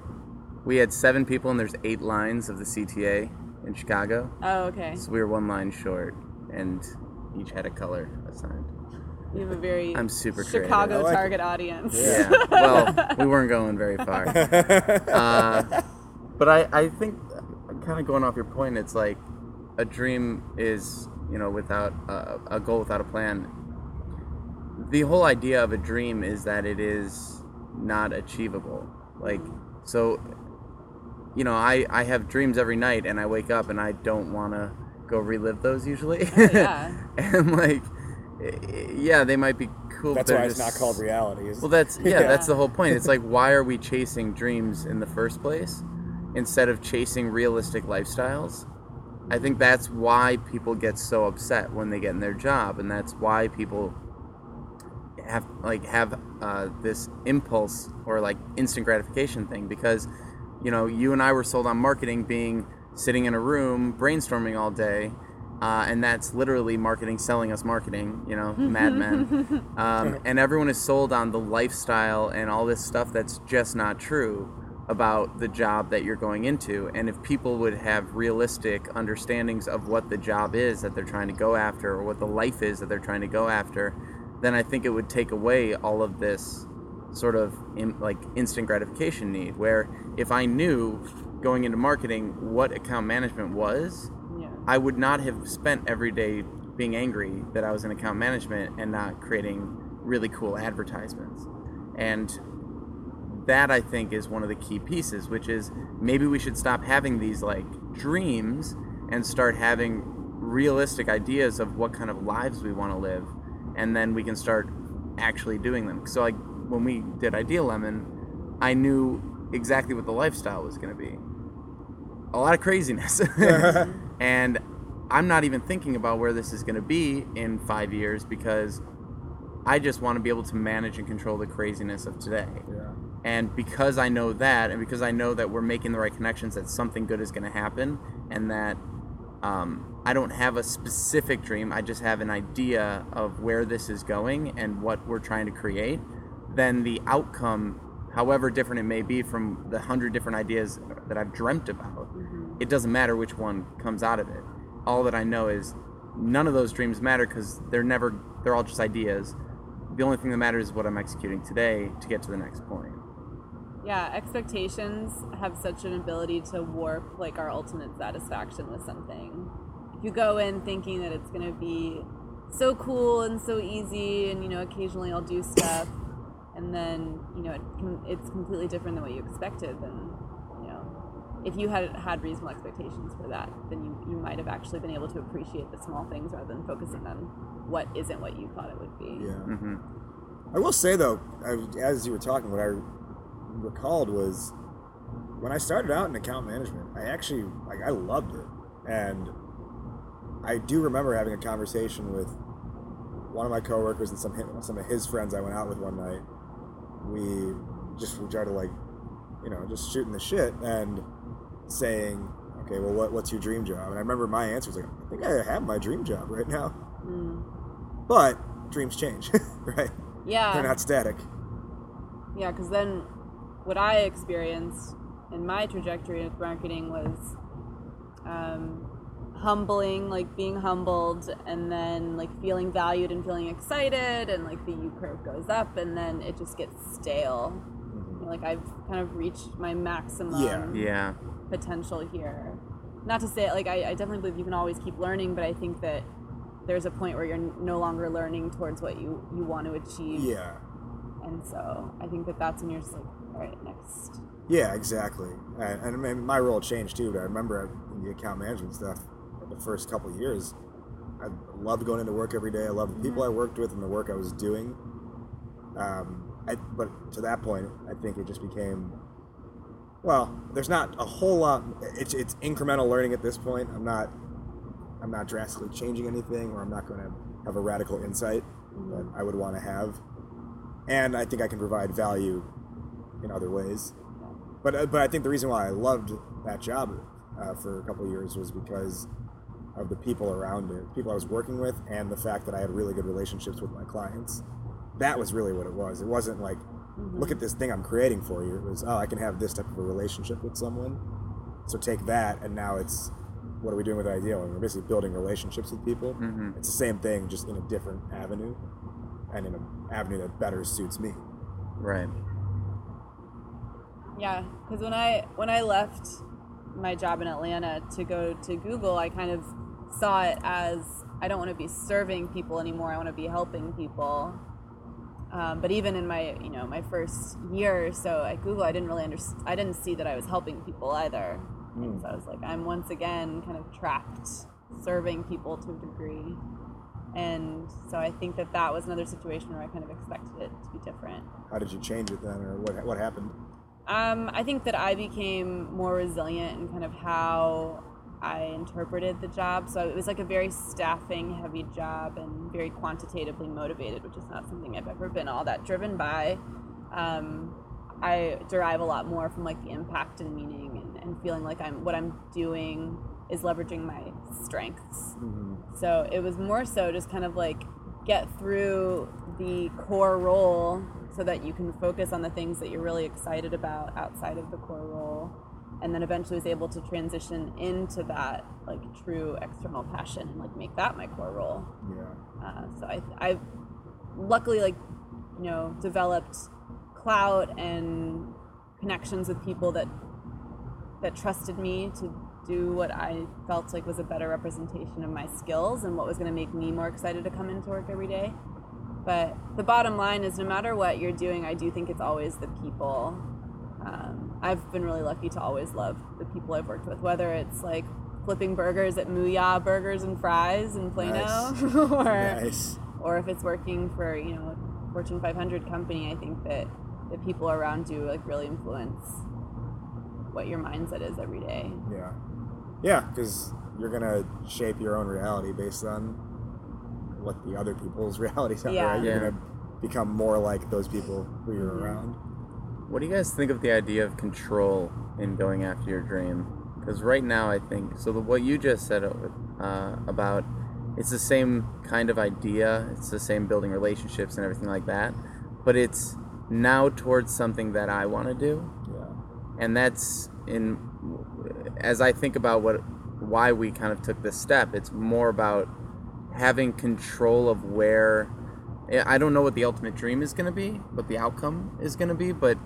we had seven people and there's eight lines of the CTA in Chicago, oh, okay. so we were one line short and each had a color assigned. You have a very I'm super creative. Chicago I like it. target audience. Yeah. well, we weren't going very far. [LAUGHS] Uh, but I, I think, kind of going off your point, it's like a dream is, you know, without a, a goal without a plan. The whole idea of a dream is that it is not achievable. Like, so, you know, I, I have dreams every night and I wake up and I don't want to go relive those usually. Oh, yeah. [LAUGHS] and like, yeah, they might be cool. but That's they're why it's not called reality. is- well, that's [LAUGHS] yeah, Yeah. that's the whole point. It's like why are we chasing dreams in the first place instead of chasing realistic lifestyles? I think that's why people get so upset when they get in their job, and that's why people have like have uh, this impulse or like instant gratification thing because you know you and I were sold on marketing being sitting in a room brainstorming all day. Uh, and that's literally marketing selling us marketing, you know, [LAUGHS] madmen. [LAUGHS] Um, and everyone is sold on the lifestyle and all this stuff that's just not true. About the job that you're going into. And if people would have realistic understandings of what the job is that they're trying to go after or what the life is that they're trying to go after, then I think it would take away all of this sort of in, like instant gratification need. Where if I knew going into marketing what account management was, Yeah. I would not have spent every day being angry that I was in account management and not creating really cool advertisements. And that I think is one of the key pieces, which is maybe we should stop having these like dreams and start having realistic ideas of what kind of lives we want to live, and then we can start actually doing them. So like when we did IdeaLemon, I knew exactly what the lifestyle was going to be. A lot of craziness. [LAUGHS] [LAUGHS] and I'm not even thinking about where this is going to be in 5 years because I just want to be able to manage and control the craziness of today. Yeah. And because I know that, and because I know that we're making the right connections, that something good is going to happen, and that um, I don't have a specific dream, I just have an idea of where this is going and what we're trying to create, then the outcome, however different it may be from the hundred different ideas that I've dreamt about, it doesn't matter which one comes out of it. All that I know is none of those dreams matter because they're never, they're all just ideas. The only thing that matters is what I'm executing today to get to the next point. Yeah, expectations have such an ability to warp like our ultimate satisfaction with something. If you go in thinking that it's gonna be so cool and so easy, and you know, occasionally I'll do stuff, and then you know, it can, it's completely different than what you expected, then you know, if you had had reasonable expectations for that, then you, you might have actually been able to appreciate the small things rather than focusing on what isn't what you thought it would be. Yeah. hmm I will say though, I, as you were talking, what I recalled was when I started out in account management, I actually like I loved it, and I do remember having a conversation with one of my coworkers and some some of his friends I went out with one night. We just we tried to like, you know, just shooting the shit and saying, okay, well, what, what's your dream job? And I remember my answer was like, I think I have my dream job [LAUGHS] right now, Mm. but dreams change, [LAUGHS] right? Yeah. They're not static. Yeah, because then what I experienced in my trajectory with marketing was um, humbling, like being humbled, and then like feeling valued and feeling excited, and like the U curve goes up, and then it just gets stale. You know, like I've kind of reached my maximum Yeah. Yeah. potential here. Not to say like I, I definitely believe you can always keep learning, but I think that there's a point where you're no longer learning towards what you you want to achieve. Yeah. And so I think that that's when you're just like, all right, next. Yeah, exactly. And, and my role changed too. But I remember in the account management stuff, the first couple of years, I loved going into work every day. I loved the people I worked with and the work I was doing. Um, I, but to that point, I think it just became. Well, there's not a whole lot. It's it's incremental learning at this point. I'm not. I'm not drastically changing anything, or I'm not going to have a radical insight that I would want to have. And I think I can provide value in other ways. But uh, but I think the reason why I loved that job uh, for a couple of years was because of the people around it, people I was working with, and the fact that I had really good relationships with my clients. That was really what it was. It wasn't like, look at this thing I'm creating for you. It was, oh, I can have this type of a relationship with someone. So take that, and now it's, what are we doing with Ideal? And we're basically building relationships with people. Mhm. It's the same thing, just in a different avenue, and in an avenue that better suits me. Right. Yeah, because when I when I left my job in Atlanta to go to Google, I kind of saw it as I don't want to be serving people anymore. I want to be helping people. Um, but even in my you know my first year or so at Google, I didn't really understand. I didn't see that I was helping people either. And so I was like, I'm once again kind of trapped serving people to a degree. And so I think that that was another situation where I kind of expected it to be different. How did you change it then, or what what happened? Um, I think that I became more resilient in kind of how I interpreted the job. So it was like a very staffing heavy job and very quantitatively motivated, which is not something I've ever been all that driven by. Um, I derive a lot more from like the impact and meaning and, and feeling like I'm what I'm doing is leveraging my strengths. So it was more so just kind of like get through the core role so that you can focus on the things that you're really excited about outside of the core role and then eventually was able to transition into that like true external passion and like make that my core role Yeah. uh, so I, I luckily like you know developed clout and connections with people that that trusted me to do what I felt like was a better representation of my skills and what was going to make me more excited to come into work every day. But the bottom line is, no matter what you're doing, I do think it's always the people. Um, I've been really lucky to always love the people I've worked with, whether it's like flipping burgers at Mooyah Burgers and Fries in Plano, Nice. [LAUGHS] or Nice. or if it's working for you know a Fortune 500 company, I think that the people around you like really influence what your mindset is every day. Yeah. Yeah, because you're gonna shape your own reality based on what the other people's [LAUGHS] realities are. Yeah. Right? You're Yeah. gonna become more like those people who you're Mhm. around. What do you guys think of the idea of control in going after your dream? Because right now, I think so. The, what you just said uh, about it's the same kind of idea. It's the same building relationships and everything like that, but it's now towards something that I want to do, Yeah. and that's in as I think about what why we kind of took this step. It's more about having control of where I don't know what the ultimate dream is going to be, what the outcome is going to be, but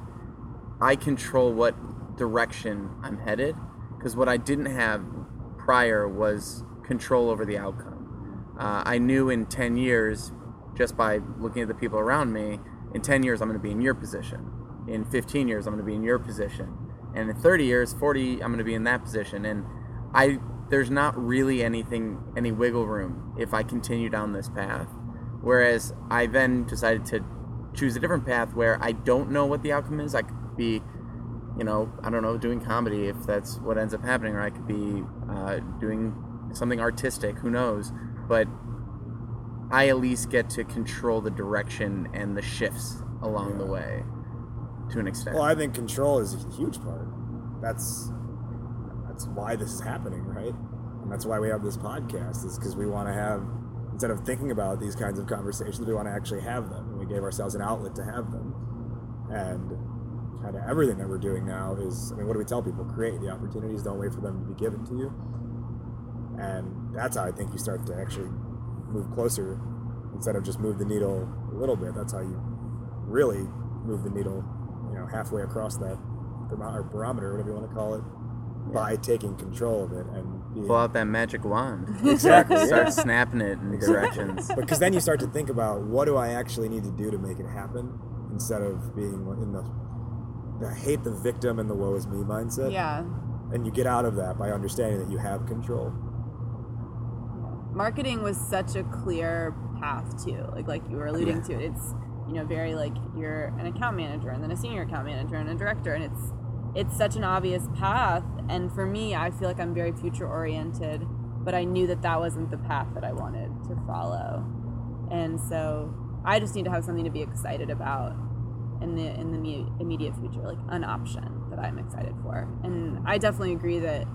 I control what direction I'm headed because what I didn't have prior was control over the outcome. Uh, I knew in 10 years, just by looking at the people around me, in 10 years I'm going to be in your position. In 15 years I'm going to be in your position. And in 30 years, 40, I'm going to be in that position. And I there's not really anything any wiggle room if I continue down this path. Whereas I then decided to choose a different path where I don't know what the outcome is. I could be, you know, I don't know, doing comedy if that's what ends up happening, or I could be uh, doing something artistic. Who knows? But I at least get to control the direction and the shifts along the way to an extent. Well, I think control is a huge part. That's that's why this is happening, right? And that's why we have this podcast. Is because we want to have instead of thinking about these kinds of conversations, we want to actually have them. And we gave ourselves an outlet to have them. And kind of everything that we're doing now is, I mean, what do we tell people? Create the opportunities. Don't wait for them to be given to you. And that's how I think you start to actually move closer instead of just move the needle a little bit. That's how you really move the needle, you know, halfway across that thermo- or barometer, whatever you want to call it, by taking control of it and being, Pull out that magic wand. [LAUGHS] exactly. Start snapping it in Exactly. directions. because then you start to think about what do I actually need to do to make it happen instead of being in the, the hate the victim and the woe is me mindset. Yeah. And you get out of that by understanding that you have control. marketing was such a clear path too like like you were alluding to it's you know very like you're an account manager and then a senior account manager and a director and it's it's such an obvious path. And for me i feel like i'm very future oriented but i knew that that wasn't the path that i wanted to follow. And so i just need to have something to be excited about in the in the immediate future like an option that i'm excited for. And i definitely agree that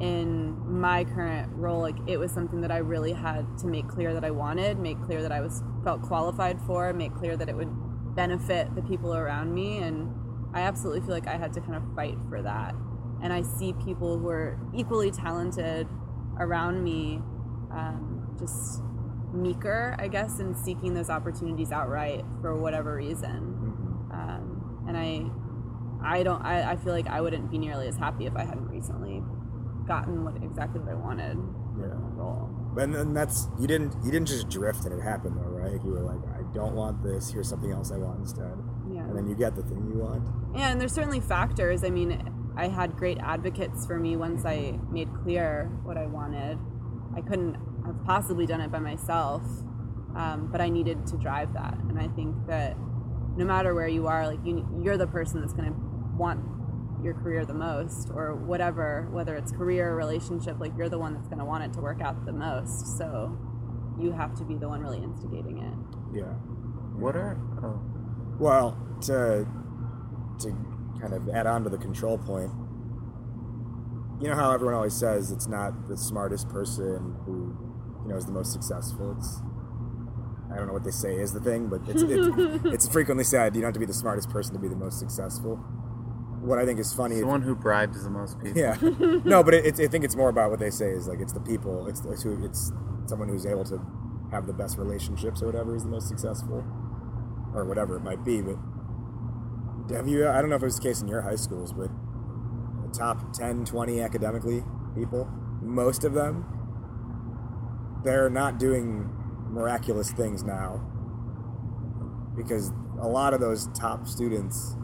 in my current role like it was something that i really had to make clear that i wanted make clear that i was felt qualified for make clear that it would benefit the people around me. And i absolutely feel like i had to kind of fight for that. And i see people who are equally talented around me um, just meeker i guess in seeking those opportunities outright for whatever reason. Um, and i i don't I, I feel like i wouldn't be nearly as happy if i hadn't recently gotten what exactly what I wanted Yeah. role. And then that's you didn't you didn't just drift and it happened though, right? You were like, I don't want this. Here's something else I want instead. Yeah. And then you get the thing you want. Yeah, and there's certainly factors. I mean, I had great advocates for me once I made clear what I wanted. I couldn't have possibly done it by myself, um, but I needed to drive that. And I think that no matter where you are, like you, you're the person that's going to want your career the most, or whatever, whether it's career or relationship. Like you're the one that's going to want it to work out the most. So you have to be the one really instigating it. Yeah. What are oh Well, to to kind of add on to the control point, you know how everyone always says it's not the smartest person who you know is the most successful. It's I don't know what they say is the thing, but it's it's, [LAUGHS] it's frequently said you don't have to be the smartest person to be the most successful. What I think is funny, It's the one who bribes the most people. yeah, [LAUGHS] no, but it, I think it's more about what they say is like it's the people, it's it's, who, it's someone who's able to have the best relationships or whatever is the most successful, or whatever it might be. But have you? I don't know if it was the case in your high schools, but the top 10, 20 academically people, most of them, they're not doing miraculous things now because a lot of those top students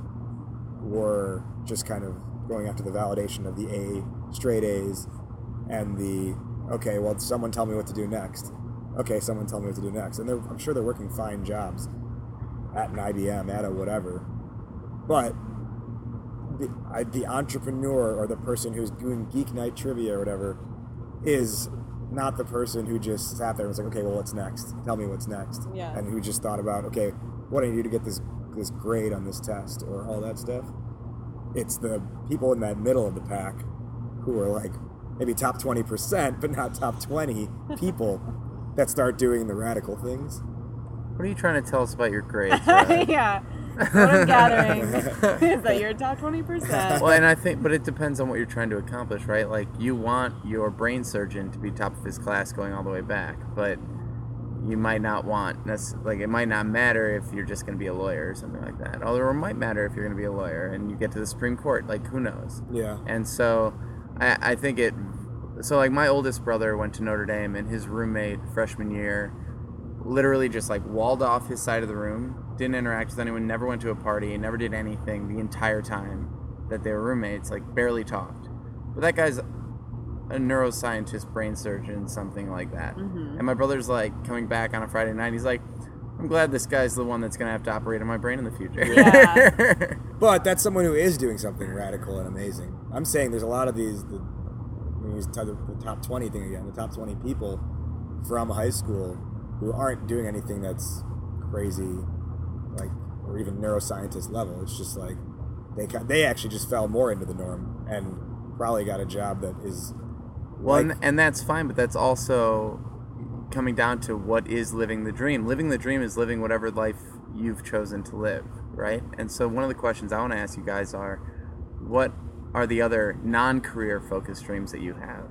were just kind of going after the validation of the A, straight A's, and the okay, well, someone tell me what to do next. Okay, someone tell me what to do next, and they're, I'm sure they're working fine jobs at an IBM, at a whatever, but the, I, the entrepreneur or the person who's doing geek night trivia or whatever is not the person who just sat there and was like, okay, well, what's next? Tell me what's next. Yeah. And who just thought about, okay, what do I do to get this this grade on this test or all that stuff. It's the people in that middle of the pack who are like maybe top twenty percent, but not top twenty people [LAUGHS] that start doing the radical things. What are you trying to tell us about your grades? [LAUGHS] Yeah. What I'm gathering [LAUGHS] is that you're top 20%. well, and I think, but it depends on what you're trying to accomplish, right? Like you want your brain surgeon to be top of his class going all the way back, but you might not want that's like it might not matter if you're just going to be a lawyer or something like that. Although it might matter if you're going to be a lawyer and you get to the Supreme Court, like who knows? Yeah. And so I, I think it. So like my oldest brother went to Notre Dame, and his roommate freshman year literally just like walled off his side of the room, didn't interact with anyone, never went to a party, never did anything the entire time that they were roommates, like barely talked. But that guy's a neuroscientist, brain surgeon, something like that. Mhm. And my brother's like coming back on a Friday night. He's like, I'm glad this guy's the one that's gonna have to operate on my brain in the future. Yeah. [LAUGHS] But that's someone who is doing something radical and amazing. I'm saying there's a lot of these. The, when you the the top 20 thing again, the top 20 people from high school who aren't doing anything that's crazy, like or even neuroscientist level. It's just like they they actually just fell more into the norm and probably got a job that is Well, like- and, and that's fine, but that's also coming down to what is living the dream. Living the dream is living whatever life you've chosen to live, right? And so, one of the questions I want to ask you guys are what are the other non career focused dreams that you have?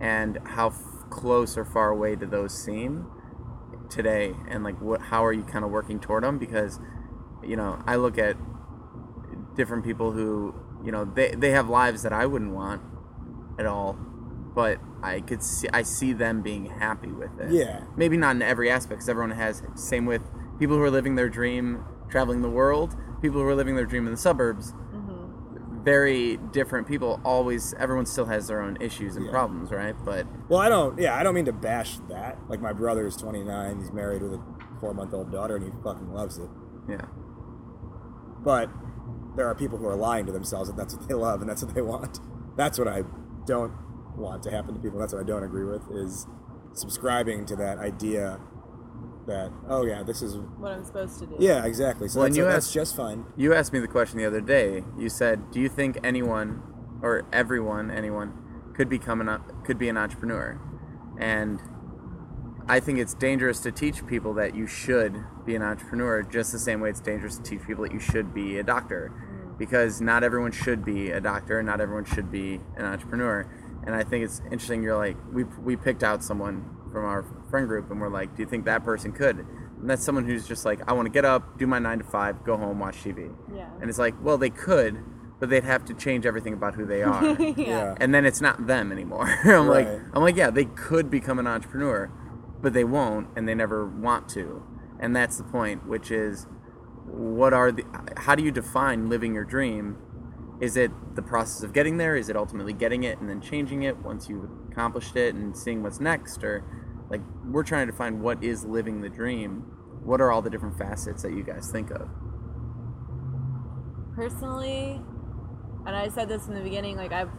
And how f- close or far away do those seem today? And like, what, how are you kind of working toward them? Because, you know, I look at different people who, you know, they, they have lives that I wouldn't want at all but I could see I see them being happy with it. Yeah. Maybe not in every aspect, because everyone has. Same with people who are living their dream, traveling the world. People who are living their dream in the suburbs. Mhm. Very different people. Always, everyone still has their own issues and Yeah. problems, right? But Well, I don't. Yeah, I don't mean to bash that. Like my brother is 29. He's married with a four month old daughter, and he fucking loves it. yeah, But there are people who are lying to themselves that that's what they love and that's what they want. That's what I don't want to happen to people. That's what I don't agree with is subscribing to that idea that oh yeah, this is What I'm supposed to do. yeah exactly. So Well, and that's, you that's asked- just fine. you asked me the question the other day. You said, "Do you think anyone, or everyone, anyone, could become an could be an entrepreneur?" And I think it's dangerous to teach people that you should be an entrepreneur, just the same way it's dangerous to teach people that you should be a doctor, mm. because not everyone should be a doctor, not everyone should be an entrepreneur. And I think it's interesting. You're like, we we picked out someone from our friend group, and we're like, do you think that person could? And that's someone who's just like, I want to get up, do my nine to five, go home, watch TV. Yeah. And it's like, well, they could, but they'd have to change everything about who they [LAUGHS] are. yeah. Yeah. and then it's not them anymore. [LAUGHS] I'm like, I'm like, yeah, they could become an entrepreneur, but they won't, and they never want to. And that's the point, which is, what are the? How do you define living your dream? Is it the process of getting there? Is it ultimately getting it and then changing it once you've accomplished it and seeing what's next? Or, like, we're trying to define what is living the dream. What are all the different facets that you guys think of? personally and i said this in the beginning like i've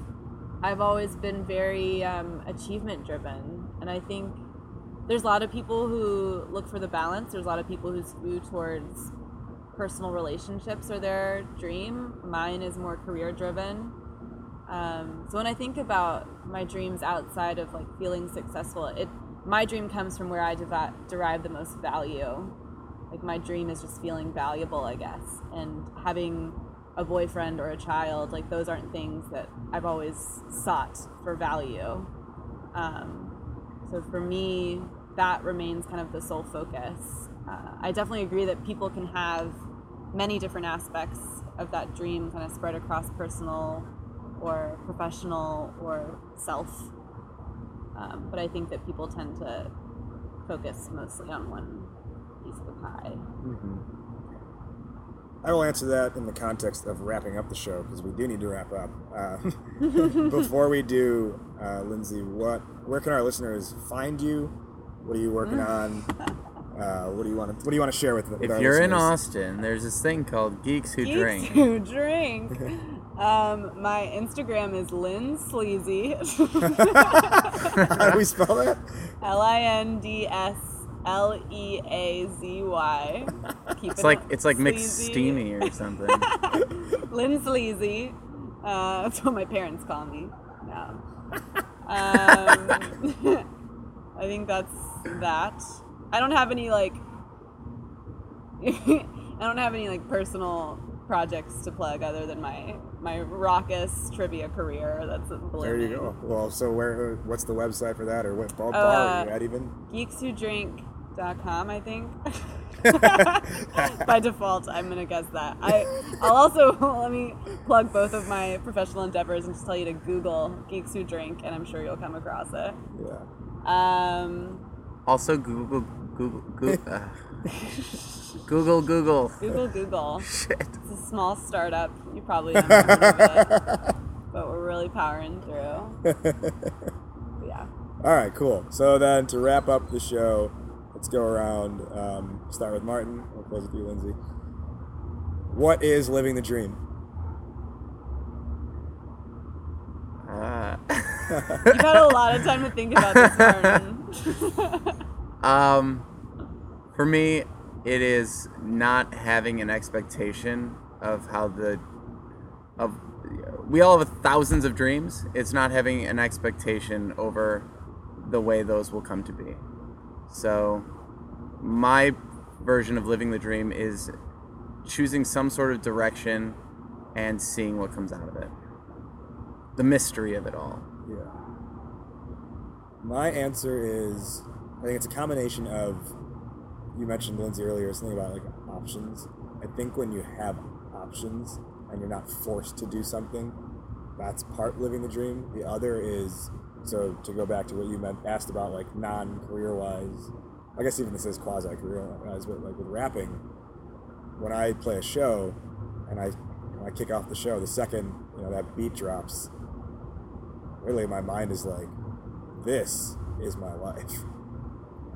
i've always been very um, achievement driven and i think there's a lot of people who look for the balance there's a lot of people who skew towards personal relationships or their dream mine is more career driven um, so when i think about my dreams outside of like feeling successful it my dream comes from where I derive the most value. Like my dream is just feeling valuable, I guess, and having a boyfriend or a child. Like those aren't things that I've always sought for value. Um, so for me, that remains kind of the sole focus. Uh, I definitely agree that people can have many different aspects of that dream kind of spread across personal or professional or self. Um, but I think that people tend to focus mostly on one piece of the pie. I will answer that in the context of wrapping up the show because we do need to wrap up. Uh, [LAUGHS] before we do, uh, Lindsay, what where can our listeners find you? What are you working on? [LAUGHS] Uh, what do you want to What do you want to share with, with If our you're in? Austin, there's this thing called Geeks Who Drink. Geeks Drink. who drink. [LAUGHS] Um, my Instagram is Lynn Sleazy. How do we spell that? L I N D S L E A Z Y. It's like it's like mixed steamy or [LAUGHS] something. Lynn Sleazy. Uh, that's what my parents call me. No. Um, [LAUGHS] I think that's that. I don't have any like. [LAUGHS] I don't have any like personal projects to plug other than my my raucous trivia career. That's blooming. There you go. Well, so where? What's the website for that, or what bar, Uh, bar are you at even? geekswhodrink.com i think [LAUGHS] [LAUGHS] by default i'm gonna guess that I, i'll also let me plug both of my professional endeavors and just tell you to google geeks who drink and i'm sure you'll come across it Yeah. um, Also, Google Google Google [LAUGHS] uh, Google Google. google google [LAUGHS] Shit. it's a small startup you probably never heard of it but we're really powering through [LAUGHS] yeah All right, cool. So then to wrap up the show, let's go around. Um, start with Martin. We'll close with you, Lindsay. What is living the dream? Uh, you've had a lot of time to think about this martin Um, for me, it is not having an expectation of how the of we all have thousands of dreams. It's not having an expectation over the way those will come to be. So, my version of living the dream is choosing some sort of direction and seeing what comes out of it. The mystery of it all. Yeah. My answer is I think it's a combination of you mentioned Lindsay earlier something about like options. I think when you have options and you're not forced to do something, that's part living the dream. The other is so to go back to what you meant asked about like non career wise. I guess even this is quasi career wise, but like with rapping, when I play a show and I when I kick off the show, the second you know that beat drops, really my mind is like, this is my life.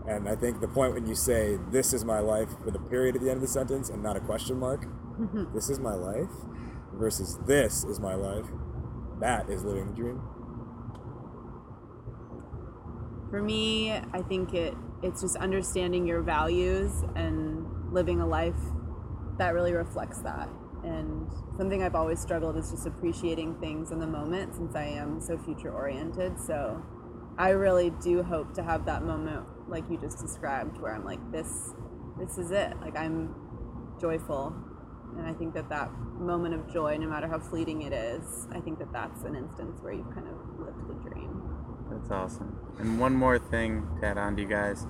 And I think the point when you say this is my life with a period at the end of the sentence and not a question mark, mm-hmm. this is my life versus this is my life, that is living the dream. For me, I think it it's just understanding your values and living a life that really reflects that. And something I've always struggled is just appreciating things in the moment since I am so future oriented. So I really do hope to have that moment like you just described where I'm like this this is it. Like I'm joyful. And I think that that moment of joy, no matter how fleeting it is, I think that that's an instance where you've kind of lived the dream. That's awesome. And one more thing to add on to you guys.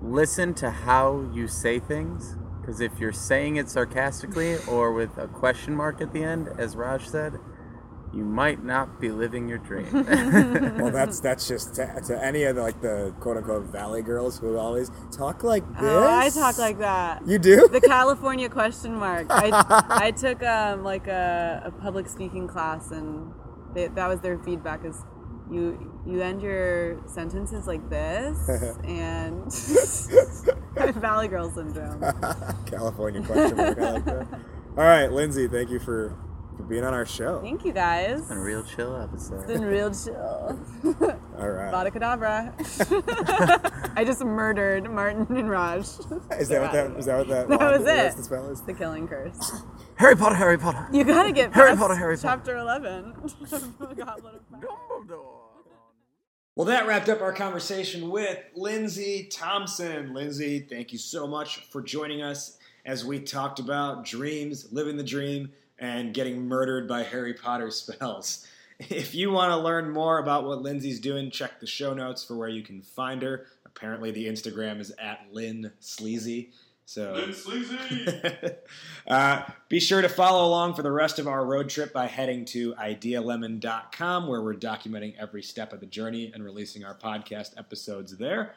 Listen to how you say things. Because if you're saying it sarcastically or with a question mark at the end, as Raj said, you might not be living your dream. [LAUGHS] Well, that's [LAUGHS] that's just to, to any of the, like the quote unquote valley girls who always talk like this. Oh, I talk like that. you do. the California question mark. I, [LAUGHS] I took um, like a, a public speaking class, and they, that was their feedback: is you you end your sentences like this, and Valley Girl syndrome. California question mark. Like. All right, Lindsay, thank you for, for being on our show. Thank you guys. a real chill It's episode. been real chill. [LAUGHS] All right. Vada Kedavra. [LAUGHS] I just murdered Martin and Raj. Is that what that was? That what that? That line was it. The spell is? The killing curse. Harry Potter, Harry Potter. You gotta get Harry Potter, Harry Potter. chapter 11. Goblet of Fire. Dumbledore. Well, that wrapped up our conversation with Lindsay Thompson. Lindsay, thank you so much for joining us as we talked about dreams, living the dream, and getting murdered by Harry Potter spells. [LAUGHS] If you want to learn more about what Lindsay's doing, check the show notes for where you can find her. Apparently, the Instagram is at Lynn Sleazy. So Lynn Sleazy. [LAUGHS] uh, be sure to follow along for the rest of our road trip by heading to idealemon.com, where we're documenting every step of the journey and releasing our podcast episodes there,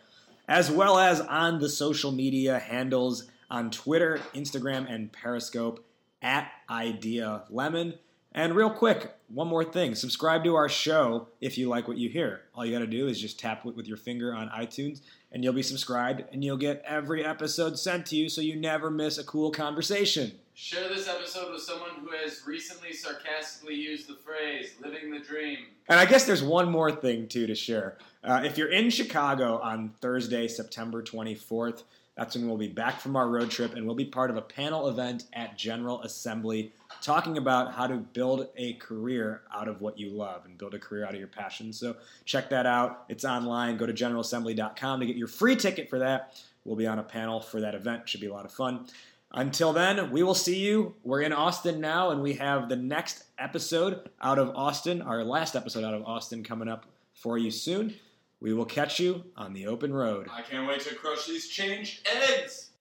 as well as on the social media handles on Twitter, Instagram, and Periscope at Idea Lemon. And real quick, one more thing subscribe to our show if you like what you hear. All you got to do is just tap with your finger on iTunes and you'll be subscribed and you'll get every episode sent to you so you never miss a cool conversation. Share this episode with someone who has recently sarcastically used the phrase "living the dream." And I guess there's one more thing too to share. Uh, if you're in Chicago on Thursday, September 24th, that's when we'll be back from our road trip and we'll be part of a panel event at General Assembly talking about how to build a career out of what you love and build a career out of your passion. So check that out. It's online. Go to generalassembly.com to get your free ticket for that. We'll be on a panel for that event. Should be a lot of fun. Until then, we will see you. We're in Austin now, and we have the next episode out of Austin, our last episode out of Austin, coming up for you soon. We will catch you on the open road. I can't wait to crush these changed eggs.